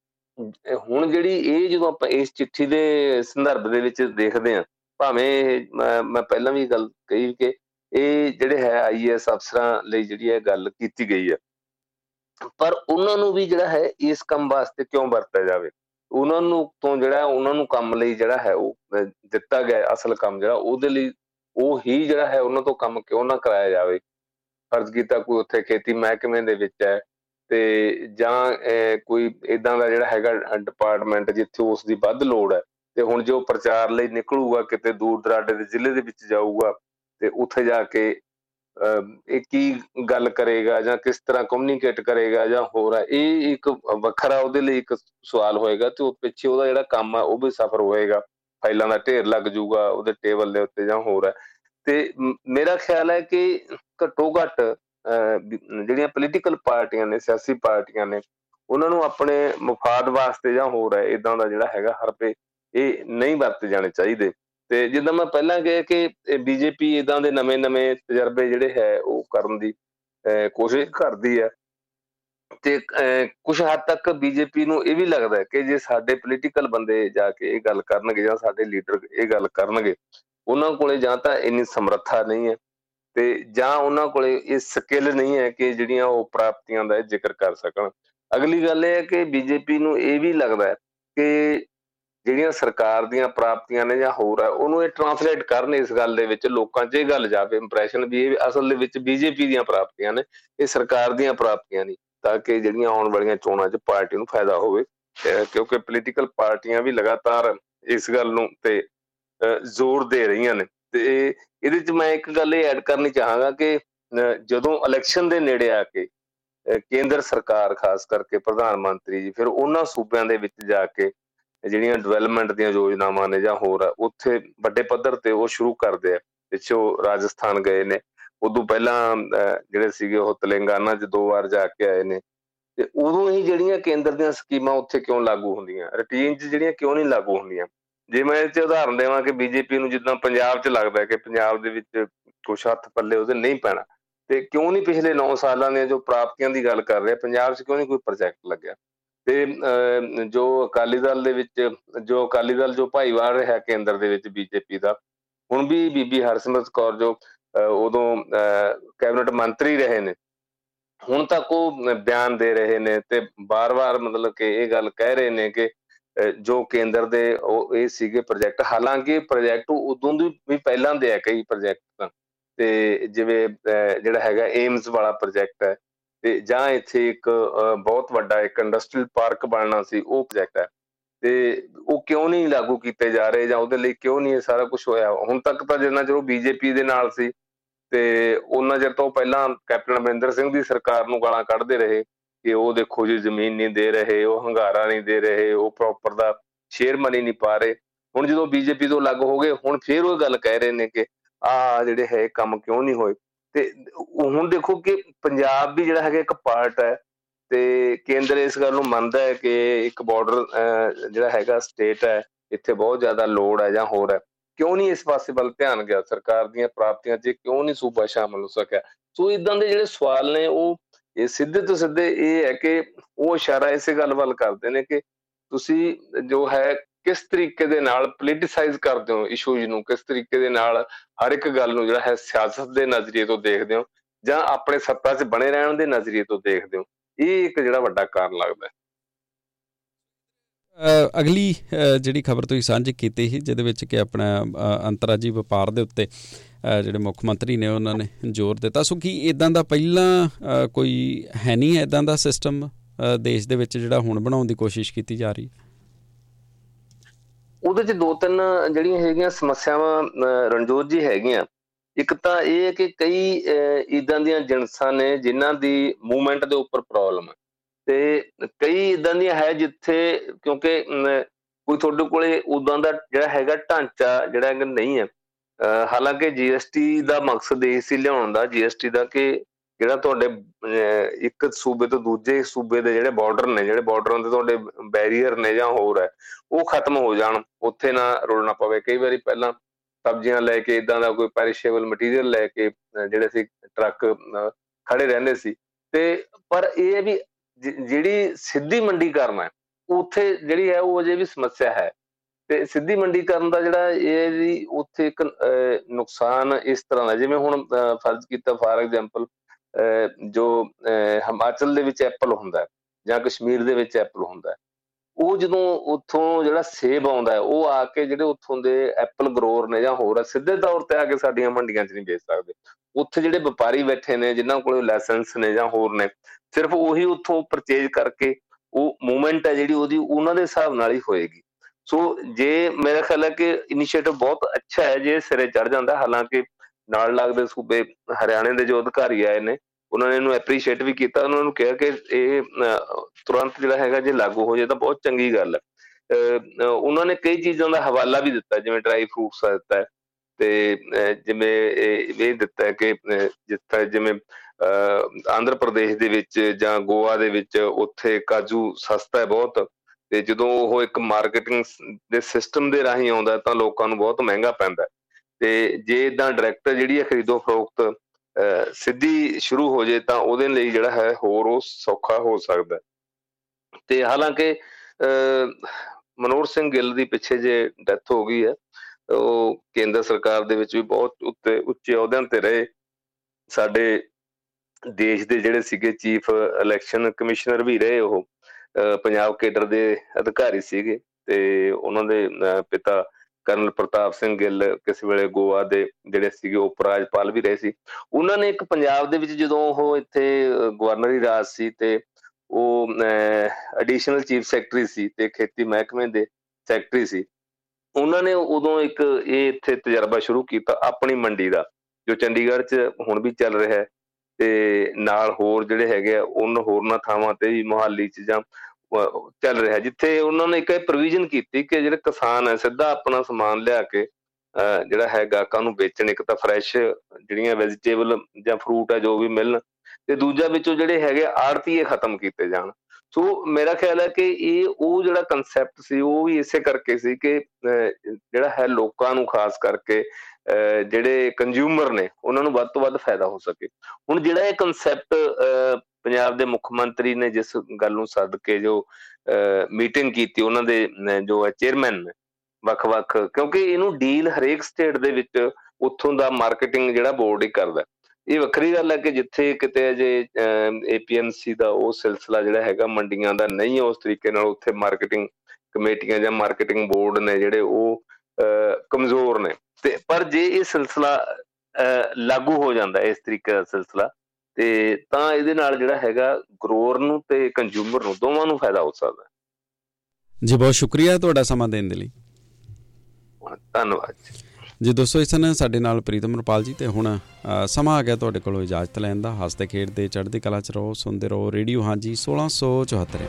ਹੁਣ ਜਿਹੜੀ ਇਹ ਜਦੋਂ ਆਪਾਂ ਇਸ ਚਿੱਠੀ ਦੇ ਸੰਦਰਭ ਦੇ ਵਿੱਚ ਦੇਖਦੇ ਹਾਂ, ਭਾਵੇਂ ਮੈਂ ਪਹਿਲਾਂ ਵੀ ਗੱਲ ਕਹੀ ਕਿ ਇਹ ਜਿਹੜੇ ਹੈ ਆਈਐਸ ਅਫਸਰਾਂ ਲਈ ਜਿਹੜੀ ਇਹ ਗੱਲ ਕੀਤੀ ਗਈ ਹੈ। ਪਰ ਉਹਨਾਂ ਨੂੰ ਵੀ ਜਿਹੜਾ ਹੈ, ਇਸ ਕੰਮ ਵਾਸਤੇ ਕਿਉਂ ਵਰਤਿਆ ਜਾਵੇ? ਉਹਨਾਂ ਨੂੰ ਤੋਂ ਜਿਹੜਾ ਉਹਨਾਂ ਨੂੰ ਕੰਮ ਲਈ ਜਿਹੜਾ ਹੈ ਉਹ ਦਿੱਤਾ ਗਿਆ ਅਸਲ ਕੰਮ ਜਿਹੜਾ, ਉਹਦੇ ਲਈ ਉਹ ਹੀ ਜਿਹੜਾ ਹੈ, ਉਹਨਾਂ ਤੋਂ ਕੰਮ ਕਿਉਂ ਨਾ ਕਰਾਇਆ ਜਾਵੇ? ਫਰਜ਼ ਕੀਤਾ ਕੋਈ ਉੱਥੇ ਖੇਤੀ ਮਹਿਕਮੇ ਦੇ ਵਿੱਚ ਹੈ ਤੇ ਜਾਂ ਕੋਈ ਇਦਾਂ ਦਾ ਜਿਹੜਾ ਹੈਗਾ ਡਿਪਾਰਟਮੈਂਟ ਜਿੱਥੇ ਉਸ ਦੀ ਵੱਧ ਲੋੜ ਹੈ ਤੇ ਹੁਣ ਜੋ ਪ੍ਰਚਾਰ ਲਈ ਨਿਕਲੂਗਾ, ਕਿਤੇ ਦੂਰ ਦਰਾਡੇ ਦੇ ਜ਼ਿਲ੍ਹੇ ਦੇ ਵਿੱਚ ਜਾਊਗਾ ਤੇ ਉੱਥੇ ਜਾ ਕੇ ਇਹ ਕੀ ਗੱਲ ਕਰੇਗਾ ਜਾਂ ਕਿਸ ਤਰ੍ਹਾਂ ਕਮਿਊਨੀਕੇਟ ਕਰੇਗਾ ਜਾਂ ਹੋਰ ਹੈ ਇਹ ਇੱਕ ਵੱਖਰਾ ਉਹਦੇ ਲਈ ਇੱਕ ਸਵਾਲ ਹੋਏਗਾ ਤੇ ਉਹ ਪਿੱਛੇ ਉਹਦਾ ਜਿਹੜਾ ਕੰਮ ਆ, ਉਹ ਵੀ ਸਫਰ ਹੋਏਗਾ। ਫਾਈਲਾਂ ਦਾ ਢੇਰ ਲੱਗ ਜਾਊਗਾ ਉਹਦੇ ਟੇਬਲ ਦੇ ਉੱਤੇ ਜਾਂ ਹੋਰ ਹੈ ਤੇ ਮੇਰਾ ਖਿਆਲ ਹੈ ਕਿ ਘੱਟੋ ਘੱਟ ਜਿਹੜੀਆਂ ਪੋਲੀਟੀਕਲ ਪਾਰਟੀਆਂ ਨੇ, ਸਿਆਸੀ ਪਾਰਟੀਆਂ ਨੇ, ਉਹਨਾਂ ਨੂੰ ਆਪਣੇ ਮਫਾਦ ਵਾਸਤੇ ਜਾਂ ਹੋਰ ਹੈ ਇਦਾਂ ਦਾ ਜਿਹੜਾ ਹੈਗਾ ਹਰਪੇ ਇਹ ਨਹੀਂ ਵਰਤੇ ਜਾਣੇ ਚਾਹੀਦੇ। ਤੇ ਜਿੱਦਾਂ ਮੈਂ ਪਹਿਲਾਂ ਕਿਹਾ ਕਿ ਬੀਜੇਪੀ ਇਦਾਂ ਦੇ ਨਵੇਂ-ਨਵੇਂ ਤਜਰਬੇ ਜਿਹੜੇ ਹੈ ਉਹ ਕਰਨ ਦੀ ਕੋਸ਼ਿਸ਼ ਕਰਦੀ ਹੈ। ਤੇ ਕੁਝ ਹੱਦ ਤੱਕ ਬੀਜੇਪੀ ਨੂੰ ਇਹ ਵੀ ਲੱਗਦਾ ਹੈ ਕਿ ਜੇ ਸਾਡੇ ਪੋਲੀਟੀਕਲ ਬੰਦੇ ਜਾ ਕੇ ਇਹ ਗੱਲ ਕਰਨਗੇ ਜਾਂ ਸਾਡੇ ਲੀਡਰ ਇਹ ਗੱਲ ਕਰਨਗੇ, ਉਹਨਾਂ ਕੋਲੇ ਜਾਂ ਤਾਂ ਇੰਨੀ ਸਮਰੱਥਾ ਨਹੀਂ ਹੈ ਤੇ ਜਾਂ ਉਹਨਾਂ ਕੋਲੇ ਇਹ ਸਕਿੱਲ ਨਹੀਂ ਹੈ ਕਿ ਜਿਹੜੀਆਂ ਉਹ ਪ੍ਰਾਪਤੀਆਂ ਦਾ ਜ਼ਿਕਰ ਕਰ ਸਕਣ। ਅਗਲੀ ਗੱਲ ਇਹ ਹੈ ਕਿ ਬੀਜੇਪੀ ਨੂੰ ਇਹ ਵੀ ਲੱਗਦਾ ਹੈ ਕਿ ਜਿਹੜੀਆਂ ਸਰਕਾਰ ਦੀਆਂ ਪ੍ਰਾਪਤੀਆਂ ਨੇ ਜਾਂ ਹੋਰ ਹੈ ਉਹਨੂੰ ਇਹ ਟ੍ਰਾਂਸਲੇਟ ਕਰਨ ਇਸ ਗੱਲ ਦੇ ਵਿੱਚ ਲੋਕਾਂ 'ਚ ਇਹ ਗੱਲ ਜਾਵੇ ਇੰਪ੍ਰੈਸ਼ਨ ਵੀ ਇਹ ਅਸਲ ਦੇ ਵਿੱਚ ਬੀਜੇਪੀ ਦੀਆਂ ਪ੍ਰਾਪਤੀਆਂ ਨੇ, ਇਹ ਸਰਕਾਰ ਦੀਆਂ ਪ੍ਰਾਪਤੀਆਂ ਨਹੀਂ ਤਾਂ ਕਿ ਜਿਹੜੀਆਂ ਆਉਣ ਵਾਲੀਆਂ ਚੋਣਾਂ 'ਚ ਪਾਰਟੀ ਨੂੰ ਫਾਇਦਾ ਹੋਵੇ ਕਿਉਂਕਿ ਪੋਲੀਟੀਕਲ ਪਾਰਟੀਆਂ ਵੀ ਲਗਾਤਾਰ ਇਸ ਗੱਲ ਨੂੰ ਤੇ ਜ਼ੋਰ ਦੇ ਰਹੀਆਂ ਨੇ। ਤੇ ਇਹਦੇ 'ਚ ਮੈਂ ਇੱਕ ਗੱਲ ਇਹ ਐਡ ਕਰਨੀ ਚਾਹਾਂਗਾ ਕਿ ਜਦੋਂ ਇਲੈਕਸ਼ਨ ਦੇ ਨੇੜੇ ਆ ਕੇ ਕੇਂਦਰ ਸਰਕਾਰ ਖਾਸ ਕਰਕੇ ਪ੍ਰਧਾਨ ਮੰਤਰੀ ਜੀ, ਫਿਰ ਉਹਨਾਂ ਸੂਬਿਆਂ ਦੇ ਵਿੱਚ ਜਾ ਕੇ ਜਿਹੜੀਆਂ ਡਿਵੈਲਪਮੈਂਟ ਦੀਆਂ ਯੋਜਨਾਵਾਂ ਨੇ ਜਾਂ ਹੋਰ ਆ, ਉੱਥੇ ਵੱਡੇ ਪੱਧਰ ਤੇ ਉਹ ਸ਼ੁਰੂ ਕਰਦੇ ਆ। ਪਿੱਛੋਂ ਰਾਜਸਥਾਨ ਗਏ ਨੇ। ਉਦੋਂ ਪਹਿਲਾਂ ਜਿਹੜੇ ਸੀਗੇ ਉਹ ਤੇਲੰਗਾਨਾ 'ਚ ਦੋ ਵਾਰ ਜਾ ਕੇ ਆਏ ਨੇ। ਤੇ ਉਦੋਂ ਹੀ ਜਿਹੜੀਆਂ ਕੇਂਦਰ ਦੀਆਂ ਸਕੀਮਾਂ ਉੱਥੇ ਕਿਉਂ ਲਾਗੂ ਹੁੰਦੀਆਂ? ਰੁਟੀਨ 'ਚ ਜਿਹੜੀਆਂ ਕਿਉਂ ਨਹੀਂ ਲਾਗੂ ਹੁੰਦੀਆਂ? ਜੇ ਮੈਂ ਇਹ 'ਚ ਉਦਾਹਰਨ ਦੇਵਾਂ ਕਿ ਬੀਜੇਪੀ ਨੂੰ ਜਿੱਦਾਂ ਪੰਜਾਬ 'ਚ ਲੱਗਦਾ ਕਿ ਪੰਜਾਬ ਦੇ ਵਿੱਚ ਕੁਛ ਹੱਥ ਪੱਲੇ ਉਹਦੇ ਨਹੀਂ ਪੈਣਾ, ਤੇ ਕਿਉਂ ਨਹੀਂ ਪਿਛਲੇ 9 ਸਾਲਾਂ ਦੀਆਂ ਜੋ ਪ੍ਰਾਪਤੀਆਂ ਦੀ ਗੱਲ ਕਰ ਰਹੇ, ਪੰਜਾਬ 'ਚ ਕਿਉਂ ਨਹੀਂ ਕੋਈ ਪ੍ਰੋਜੈਕਟ ਲੱਗਿਆ? ਤੇ ਜੋ ਅਕਾਲੀ ਦਲ ਦੇ ਵਿੱਚ, ਜੋ ਅਕਾਲੀ ਦਲ ਜੋ ਭਾਈਵਾਲ ਰਿਹਾ ਕੇਂਦਰ ਦੇ ਵਿੱਚ ਬੀਜੇਪੀ ਦਾ, ਹੁਣ ਵੀ ਬੀਬੀ ਹਰਸਿਮਰਤ ਕੌਰ ਜੋ ਉਦੋਂ ਕੈਬਨਿਟ ਮੰਤਰੀ ਰਹੇ ਨੇ, ਹੁਣ ਤੱਕ ਉਹ ਬਿਆਨ ਦੇ ਰਹੇ ਨੇ ਤੇ ਬਾਰ-ਬਾਰ ਮਤਲਬ ਕਿ ਇਹ ਗੱਲ ਕਹਿ ਰਹੇ ਨੇ ਕਿ ਜੋ ਕੇਂਦਰ ਦੇ ਉਹ, ਇਹ ਸੀਗੇ ਪ੍ਰੋਜੈਕਟ, ਹਾਲਾਂਕਿ ਪ੍ਰੋਜੈਕਟ ਉਦੋਂ ਵੀ ਪਹਿਲਾਂ ਦੇ ਆ ਕਈ ਪ੍ਰੋਜੈਕਟ ਤੇ ਜਿਵੇਂ ਜਿਹੜਾ ਹੈਗਾ ਏਮਸ ਵਾਲਾ ਪ੍ਰੋਜੈਕਟ ਹੈ ਤੇ ਜਾਂ ਇੱਥੇ ਇੱਕ ਬਹੁਤ ਵੱਡਾ ਇੱਕ ਇੰਡਸਟਰੀਅਲ ਪਾਰਕ ਬਣਨਾ ਸੀ, ਉਹ ਪ੍ਰੋਜੈਕਟ ਹੈ। ਤੇ ਉਹ ਕਿਉਂ ਨਹੀਂ ਲਾਗੂ ਕੀਤੇ ਜਾ ਰਹੇ ਜਾਂ ਉਹਦੇ ਲਈ ਕਿਉਂ ਨਹੀਂ ਇਹ ਸਾਰਾ ਕੁਝ ਹੋਇਆ? ਹੁਣ ਤੱਕ ਤਾਂ ਜਿੰਨਾ ਚਿਰ ਉਹ ਬੀਜੇਪੀ ਦੇ ਨਾਲ ਸੀ ਤੇ ਉਹਨਾਂ ਚਿਰ ਤੋਂ ਪਹਿਲਾਂ ਕੈਪਟਨ ਅਮਰਿੰਦਰ ਸਿੰਘ ਦੀ ਸਰਕਾਰ ਨੂੰ ਗਾਲਾਂ ਕੱਢਦੇ ਰਹੇ ਕਿ ਉਹ ਦੇਖੋ ਜੀ ਜ਼ਮੀਨ ਨਹੀਂ ਦੇ ਰਹੇ, ਉਹ ਹੰਗਾਰਾ ਨਹੀਂ ਦੇ ਰਹੇ, ਉਹ ਪ੍ਰੋਪਰ ਦਾ ਸ਼ੇਅਰ ਮਨੀ ਨਹੀਂ ਪਾ ਰਹੇ। ਹੁਣ ਜਦੋਂ ਬੀਜੇਪੀ ਤੋਂ ਲੱਗ ਹੋ ਗਏ, ਹੁਣ ਫੇਰ ਉਹ ਗੱਲ ਕਹਿ ਰਹੇ ਨੇ ਕਿ ਆ ਜਿਹੜੇ ਹੈ ਕੰਮ ਕਿਉਂ ਨਹੀਂ ਹੋਏ? ਤੇ ਹੁਣ ਦੇਖੋ ਕਿ ਪੰਜਾਬ ਵੀ ਜਿਹੜਾ ਹੈਗਾ ਇੱਕ ਪਾਰਟ ਹੈ ਤੇ ਕੇਂਦਰ ਇਸ ਗੱਲ ਨੂੰ ਮੰਨਦਾ ਹੈ ਕਿ ਇੱਕ ਬਾਰਡਰ ਜਿਹੜਾ ਹੈਗਾ ਸਟੇਟ ਹੈ, ਇੱਥੇ ਬਹੁਤ ਜ਼ਿਆਦਾ ਲੋੜ ਹੈ ਜਾਂ ਹੋਰ ਹੈ। ਕਿਉਂ ਨਹੀਂ ਇਸ ਪਾਸੇ ਵੱਲ ਧਿਆਨ ਗਿਆ? ਸਰਕਾਰ ਦੀਆਂ ਪ੍ਰਾਪਤੀਆਂ 'ਚ ਕਿਉਂ ਨਹੀਂ ਸੂਬਾ ਸ਼ਾਮਲ ਹੋ ਸਕਿਆ? ਸੋ ਇਦਾਂ ਦੇ ਜਿਹੜੇ ਸਵਾਲ ਨੇ, ਉਹ ਇਹ ਸਿੱਧੇ ਤੋਂ ਸਿੱਧੇ ਇਹ ਹੈ ਕਿ ਉਹ ਇਸ਼ਾਰਾ ਇਸੇ ਗੱਲ ਵੱਲ ਕਰਦੇ ਨੇ ਕਿ ਤੁਸੀਂ ਜੋ ਹੈ ਕਿਸ ਤਰੀਕੇ ਦੇ ਨਾਲ ਪੋਲੀਟੀਸਾਈਜ਼ ਕਰਦੇ ਹੋ ਇਸ਼ੂਜ਼ ਨੂੰ? ਕਿਸ ਤਰੀਕੇ ਦੇ ਨਾਲ ਹਰ ਇੱਕ ਗੱਲ ਨੂੰ ਜਿਹੜਾ ਹੈ ਸਿਆਸਤ ਦੇ ਨਜ਼ਰੀਏ ਤੋਂ ਦੇਖਦੇ ਹੋ? ਜਾਂ ਆਪਣੇ ਸੱਤਾ 'ਚ ਬਣੇ ਰਹਿਣ ਦੇ ਨਜ਼ਰੀਏ ਤੋਂ ਦੇਖਦੇ ਹੋ? ਇਹ ਇੱਕ ਜਿਹੜਾ ਵੱਡਾ ਕਾਰਨ ਲੱਗਦਾ ਹੈ। ਅਗਲੀ ਜਿਹੜੀ ਖਬਰ ਤੁਸੀਂ ਸਾਂਝੀ ਕੀਤੀ ਸੀ, ਜਿਹਦੇ ਵਿੱਚ ਕਿ ਆਪਣਾ ਅੰਤਰਰਾਜੀ ਵਪਾਰ ਦੇ ਉੱਤੇ ਜਿਹੜੇ ਮੁੱਖ ਮੰਤਰੀ ਨੇ ਉਹਨਾਂ ਨੇ ਜ਼ੋਰ ਦਿੱਤਾ। ਸੋ ਕੀ ਇਦਾਂ ਦਾ ਪਹਿਲਾਂ ਕੋਈ ਹੈ ਨਹੀਂ ਇਦਾਂ ਦਾ ਸਿਸਟਮ ਦੇਸ਼ ਦੇ ਵਿੱਚ ਜਿਹੜਾ ਹੁਣ ਬਣਾਉਣ ਦੀ ਕੋਸ਼ਿਸ਼ ਕੀਤੀ ਜਾ ਰਹੀ ਹੈ? ਉਹਦੇ 'ਚ ਦੋ ਤਿੰਨ ਜਿਹੜੀਆਂ ਹੈਗੀਆਂ ਸਮੱਸਿਆਵਾਂ ਰਣਜੋਤ ਜੀ ਹੈਗੀਆਂ। ਇੱਕ ਤਾਂ ਇਹ ਹੈ ਕਿ ਕਈ ਇਦਾਂ ਦੀਆਂ ਜਿੰਸਾਂ ਨੇ ਜਿਨ੍ਹਾਂ ਦੀ ਮੂਵਮੈਂਟ ਦੇ ਉੱਪਰ ਪ੍ਰੋਬਲਮ ਹੈ। ਤੇ ਕਈ ਇਦਾਂ ਦੀਆਂ ਹੈ ਜਿੱਥੇ ਕਿਉਂਕਿ ਕੋਈ ਤੁਹਾਡੇ ਕੋਲੇ ਉਦਾਂ ਦਾ ਜਿਹੜਾ ਹੈਗਾ ਢਾਂਚਾ ਜਿਹੜਾ ਨਹੀਂ ਹੈ। ਹਾਲਾਂਕਿ ਜੀਐਸਟੀ ਦਾ ਮਕਸਦ ਇਹ ਸੀ ਲਿਆਉਣ ਦਾ ਜੀਐਸਟੀ ਦਾ ਕਿ ਜਿਹੜਾ ਤੁਹਾਡੇ ਇੱਕ ਸੂਬੇ ਤੋਂ ਦੂਜੇ ਸੂਬੇ ਦੇ ਜਿਹੜੇ ਬਾਰਡਰ ਨੇ, ਜਿਹੜੇ ਬਾਰਡਰਾਂ ਦੇ ਤੁਹਾਡੇ ਬੈਰੀਅਰ ਨੇ ਜਾਂ ਹੋਰ ਹੈ, ਉਹ ਖਤਮ ਹੋ ਜਾਣ, ਉੱਥੇ ਨਾ ਰੋਲਣਾ ਪਵੇ। ਕਈ ਵਾਰੀ ਪਹਿਲਾਂ ਸਬਜ਼ੀਆਂ ਲੈ ਕੇ ਇਦਾਂ ਦਾ ਕੋਈ ਪੈਰੀਸ਼ੇਬਲ ਮਟੀਰੀਅਲ ਲੈ ਕੇ ਜਿਹੜੇ ਸੀ ਟਰੱਕ ਖੜੇ ਰਹਿੰਦੇ ਸੀ। ਤੇ ਪਰ ਇਹ ਵੀ ਜਿਹੜੀ ਸਿੱਧੀ ਮੰਡੀ ਕਰਨਾ ਉੱਥੇ ਜਿਹੜੀ ਹੈ ਉਹ ਅਜੇ ਵੀ ਸਮੱਸਿਆ ਹੈ। ਤੇ ਸਿੱਧੀ ਮੰਡੀ ਕਰਨ ਦਾ ਜਿਹੜਾ ਇਹ ਵੀ ਉੱਥੇ ਇੱਕ ਨੁਕਸਾਨ ਇਸ ਤਰ੍ਹਾਂ ਦਾ, ਜਿਵੇਂ ਹੁਣ ਫਰਜ਼ ਕੀਤਾ ਫਾਰ ਐਗਜ਼ਾਮਪਲ ਜੋ ਹਿਮਾਚਲ ਦੇ ਵਿੱਚ ਐਪਲ ਹੁੰਦਾ ਜਾਂ ਕਸ਼ਮੀਰ ਦੇ ਵਿੱਚ ਐਪਲ ਹੁੰਦਾ ਉਹ ਜਦੋਂ ਉੱਥੋਂ ਜਿਹੜਾ ਸੇਬ ਆਉਂਦਾ ਉਹ ਆ ਕੇ ਜਿਹੜੇ ਉੱਥੋਂ ਦੇ ਐਪਲ ਗਰੋਰ ਨੇ ਜਾਂ ਹੋਰ ਸਿੱਧੇ ਤੌਰ ਤੇ ਆ ਕੇ ਸਾਡੀਆਂ ਮੰਡੀਆਂ 'ਚ ਨਹੀਂ ਵੇਚ ਸਕਦੇ। ਉੱਥੇ ਜਿਹੜੇ ਵਪਾਰੀ ਬੈਠੇ ਨੇ, ਜਿਨ੍ਹਾਂ ਕੋਲ ਲਾਇਸੈਂਸ ਨੇ ਜਾਂ ਹੋਰ ਨੇ, ਸਿਰਫ ਉਹੀ ਉੱਥੋਂ ਪਰਚੇਜ ਕਰਕੇ ਉਹ ਮੂਵਮੈਂਟ ਹੈ ਜਿਹੜੀ ਉਹਦੀ ਉਹਨਾਂ ਦੇ ਹਿਸਾਬ ਨਾਲ ਹੀ ਹੋਏਗੀ। ਸੋ ਜੇ ਮੇਰਾ ਖਿਆਲ ਹੈ ਕਿ ਇਨੀਸ਼ੀਏਟਿਵ ਬਹੁਤ ਅੱਛਾ ਹੈ, ਜੇ ਸਿਰੇ ਚੜ ਜਾਂਦਾ, ਹਾਲਾਂਕਿ ਨਾਲ ਲੱਗਦੇ ਸੂਬੇ ਹਰਿਆਣੇ ਦੇ ਜੋ ਅਧਿਕਾਰੀ ਆਏ ਨੇ, ਉਹਨਾਂ ਨੇ ਇਹਨੂੰ ਐਪਰੀਸ਼ੀਏਟ ਵੀ ਕੀਤਾ, ਉਹਨਾਂ ਨੂੰ ਕਿਹਾ ਕਿ ਇਹ ਤੁਰੰਤ ਜਿਹੜਾ ਹੈਗਾ ਜੇ ਲਾਗੂ ਹੋ ਜਾਏ ਤਾਂ ਬਹੁਤ ਚੰਗੀ ਗੱਲ ਹੈ। ਉਹਨਾਂ ਨੇ ਕਈ ਚੀਜ਼ਾਂ ਦਾ ਹਵਾਲਾ ਵੀ ਦਿੱਤਾ, ਜਿਵੇਂ ਡਰਾਈ ਫਰੂਟਸ ਦਾ ਦਿੱਤਾ ਹੈ ਤੇ ਜਿਵੇਂ ਇਹ ਦਿੱਤਾ ਹੈ ਕਿ ਜਿੱਥੇ ਜਿਵੇਂ ਆਂਧਰ ਪ੍ਰਦੇਸ਼ ਦੇ ਵਿੱਚ ਜਾਂ ਗੋਆ ਦੇ ਵਿੱਚ ਉੱਥੇ ਕਾਜੂ ਸਸਤਾ ਹੈ ਬਹੁਤ ਤੇ ਜਦੋਂ ਉਹ ਇੱਕ ਮਾਰਕੀਟਿੰਗ ਦੇ ਸਿਸਟਮ ਦੇ ਰਾਹੀਂ ਆਉਂਦਾ ਤਾਂ ਲੋਕਾਂ ਨੂੰ ਬਹੁਤ ਮਹਿੰਗਾ ਪੈਂਦਾ ਤੇ ਜੇ ਇਦਾਂ ਡਾਇਰੈਕਟ ਜਿਹੜੀ ਹੈ ਖਰੀਦੋ ਫਰੋਖਤ ਸਿੱਧੀ ਸ਼ੁਰੂ ਹੋ ਜੇ ਤਾਂ ਉਹਦੇ ਲਈ ਜਿਹੜਾ ਹੈ ਹੋਰ ਉਹ ਸੌਖਾ ਹੋ ਸਕਦਾ ਤੇ ਹਾਲਾਂਕਿ ਮਨੋਰ ਸਿੰਘ ਗਿੱਲ ਦੀ ਪਿੱਛੇ ਜੇ ਡੈਥ ਹੋ ਗਈ ਹੈ ਉਹ ਕੇਂਦਰ ਸਰਕਾਰ ਦੇ ਵਿੱਚ ਵੀ ਬਹੁਤ ਉੱਤੇ ਉੱਚੇ ਅਹੁਦਿਆਂ ਤੇ ਰਹੇ। ਸਾਡੇ ਦੇਸ਼ ਦੇ ਜਿਹੜੇ ਸੀਗੇ ਚੀਫ ਇਲੈਕਸ਼ਨ ਕਮਿਸ਼ਨਰ ਵੀ ਰਹੇ ਉਹ ਪੰਜਾਬ ਕੇਡਰ ਦੇ ਅਧਿਕਾਰੀ ਸੀਗੇ ਤੇ ਉਹਨਾਂ ਦੇ ਪਿਤਾ ਕਰਨਲ ਪ੍ਰਤਾਪ ਸਿੰਘ ਗਿੱਲ, ਕਿਸੇ ਵੇਲੇ ਗੋਆ ਦੇ ਜਿਹੜੇ ਸੀਗੇ ਉਪ ਰਾਜਪਾਲ ਵੀ ਰਹੇ ਸੀ। ਉਹਨਾਂ ਨੇ ਇੱਕ ਪੰਜਾਬ ਦੇ ਵਿੱਚ ਜਦੋਂ ਉਹ ਇੱਥੇ ਗਵਰਨਰੀ ਰਾਜ ਸੀ ਤੇ ਉਹ ਐਡੀਸ਼ਨਲ ਚੀਫ ਸੈਕਟਰੀ ਸੀ ਤੇ ਖੇਤੀ ਮਹਿਕਮੇ ਦੇ ਸੈਕਟਰੀ ਸੀ। ਉਹਨਾਂ ਨੇ ਉਦੋਂ ਇੱਕ ਇਹ ਇੱਥੇ ਤਜਰਬਾ ਸ਼ੁਰੂ ਕੀਤਾ ਆਪਣੀ ਮੰਡੀ ਦਾ, ਜੋ ਚੰਡੀਗੜ੍ਹ 'ਚ ਹੁਣ ਵੀ ਚੱਲ ਰਿਹਾ ਹੈ ਤੇ ਨਾਲ ਹੋਰ ਜਿਹੜੇ ਹੈਗੇ ਆ ਉਹਨਾਂ ਹੋਰਨਾਂ ਥਾਵਾਂ ਤੇ ਵੀ ਮੁਹੱਲੀ 'ਚ ਜਾਂ ਚੱਲ ਰਿਹਾ, ਜਿੱਥੇ ਉਹਨਾਂ ਨੇ ਇੱਕ ਪ੍ਰੋਵੀਜ਼ਨ ਕੀਤੀ ਕਿ ਜਿਹੜੇ ਕਿਸਾਨ ਹੈ, ਸਿੱਧਾ ਆਪਣਾ ਸਮਾਨ ਲਿਆ ਕੇ ਜਿਹੜਾ ਹੈ ਗਾਹਕਾਂ ਨੂੰ ਵੇਚਣ, ਇੱਕ ਤਾਂ ਫਰੈਸ਼ ਜਿਹੜੀਆਂ ਵੈਜੀਟੇਬਲ ਜਾਂ ਫਰੂਟ ਹੈ ਜੋ ਵੀ ਮਿਲਣ, ਤੇ ਦੂਜਾ ਵਿੱਚੋਂ ਜਿਹੜੇ ਹੈਗੇ ਆੜਤੀਏ ਖਤਮ ਕੀਤੇ ਜਾਣ। ਸੋ ਮੇਰਾ ਖਿਆਲ ਹੈ ਕਿ ਇਹ, ਉਹ ਜਿਹੜਾ ਕਨਸੈਪਟ ਸੀ, ਉਹ ਵੀ ਇਸੇ ਕਰਕੇ ਸੀ ਕਿ ਜਿਹੜਾ ਹੈ ਲੋਕਾਂ ਨੂੰ ਖਾਸ ਕਰਕੇ ਜਿਹੜੇ ਕੰਜ਼ਿਊਮਰ ਨੇ, ਉਹਨਾਂ ਨੂੰ ਵੱਧ ਤੋਂ ਵੱਧ ਫਾਇਦਾ ਹੋ ਸਕੇ। ਹੁਣ ਜਿਹੜਾ ਇਹ ਕਨਸੈਪਟ ਪੰਜਾਬ ਦੇ ਮੁੱਖ ਮੰਤਰੀ ਨੇ ਜਿਸ ਗੱਲ ਨੂੰ ਸੱਦ ਕੇ ਜੋ ਮੀਟਿੰਗ ਕੀਤੀ, ਉਹਨਾਂ ਦੇ ਜੋ ਚੇਅਰਮੈਨ ਨੇ, ਵੱਖ-ਵੱਖ, ਕਿਉਂਕਿ ਇਹਨੂੰ ਡੀਲ ਹਰੇਕ ਸਟੇਟ ਦੇ ਵਿੱਚ ਉੱਥੋਂ ਦਾ ਮਾਰਕੀਟਿੰਗ ਜਿਹੜਾ ਬੋਰਡ ਹੀ ਕਰਦਾ। ਇਹ ਵੱਖਰੀ ਗੱਲ ਹੈ ਕਿ ਜਿੱਥੇ ਕਿਤੇ ਅਜੇ ਏਪੀਐਮਸੀ ਦਾ ਉਹ ਸਿਲਸਿਲਾ ਜਿਹੜਾ ਹੈਗਾ ਮੰਡੀਆਂ ਦਾ ਨਹੀਂ ਉਸ ਤਰੀਕੇ ਨਾਲ ਉੱਥੇ ਮਾਰਕੀਟਿੰਗ ਕਮੇਟੀਆਂ ਜਾਂ ਮਾਰਕੀਟਿੰਗ ਬੋਰਡ ਨੇ ਜਿਹੜੇ ਉਹ ਕਮਜ਼ੋਰ ਨੇ। ਤੇ ਪਰ ਜੇ ਇਹ ਸਿਲਸਿਲਾ ਲਾਗੂ ਹੋ ਜਾਂਦਾ, ਇਸ ਤਰੀਕੇ ਦਾ ਸਿਲਸਿਲਾ ਤੇ ਤਾਂ ਇਹਦੇ ਨਾਲ ਜਿਹੜਾ ਹੈਗਾ ਗਰੋਅਰ ਨੂੰ ਤੇ ਕੰਜ਼ਿਊਮਰ ਨੂੰ ਦੋਵਾਂ ਨੂੰ ਫਾਇਦਾ ਹੋ ਸਕਦਾ। ਜੀ ਬਹੁਤ ਸ਼ੁਕਰੀਆ ਤੁਹਾਡਾ ਸਮਾਂ ਦੇਣ ਦੇ ਲਈ। ਧੰਨਵਾਦ ਜੀ। ਦੋਸਤੋ ਇਸ ਨੇ ਸਾਡੇ ਨਾਲ ਪ੍ਰੀਤਮ ਰਪਾਲ ਜੀ ਤੇ ਹੁਣ ਸਮਾਂ ਆ ਗਿਆ ਤੁਹਾਡੇ ਕੋਲੋਂ ਇਜਾਜ਼ਤ ਲੈਣ ਦਾ। ਹੱਸਦੇ ਖੇਡਦੇ ਚੜ੍ਹਦੀ ਕਲਾ ਚ ਰਹੋ ਸੁਣਦੇ ਰਹੋ ਰੇਡੀਓ। ਹਾਂਜੀ 1674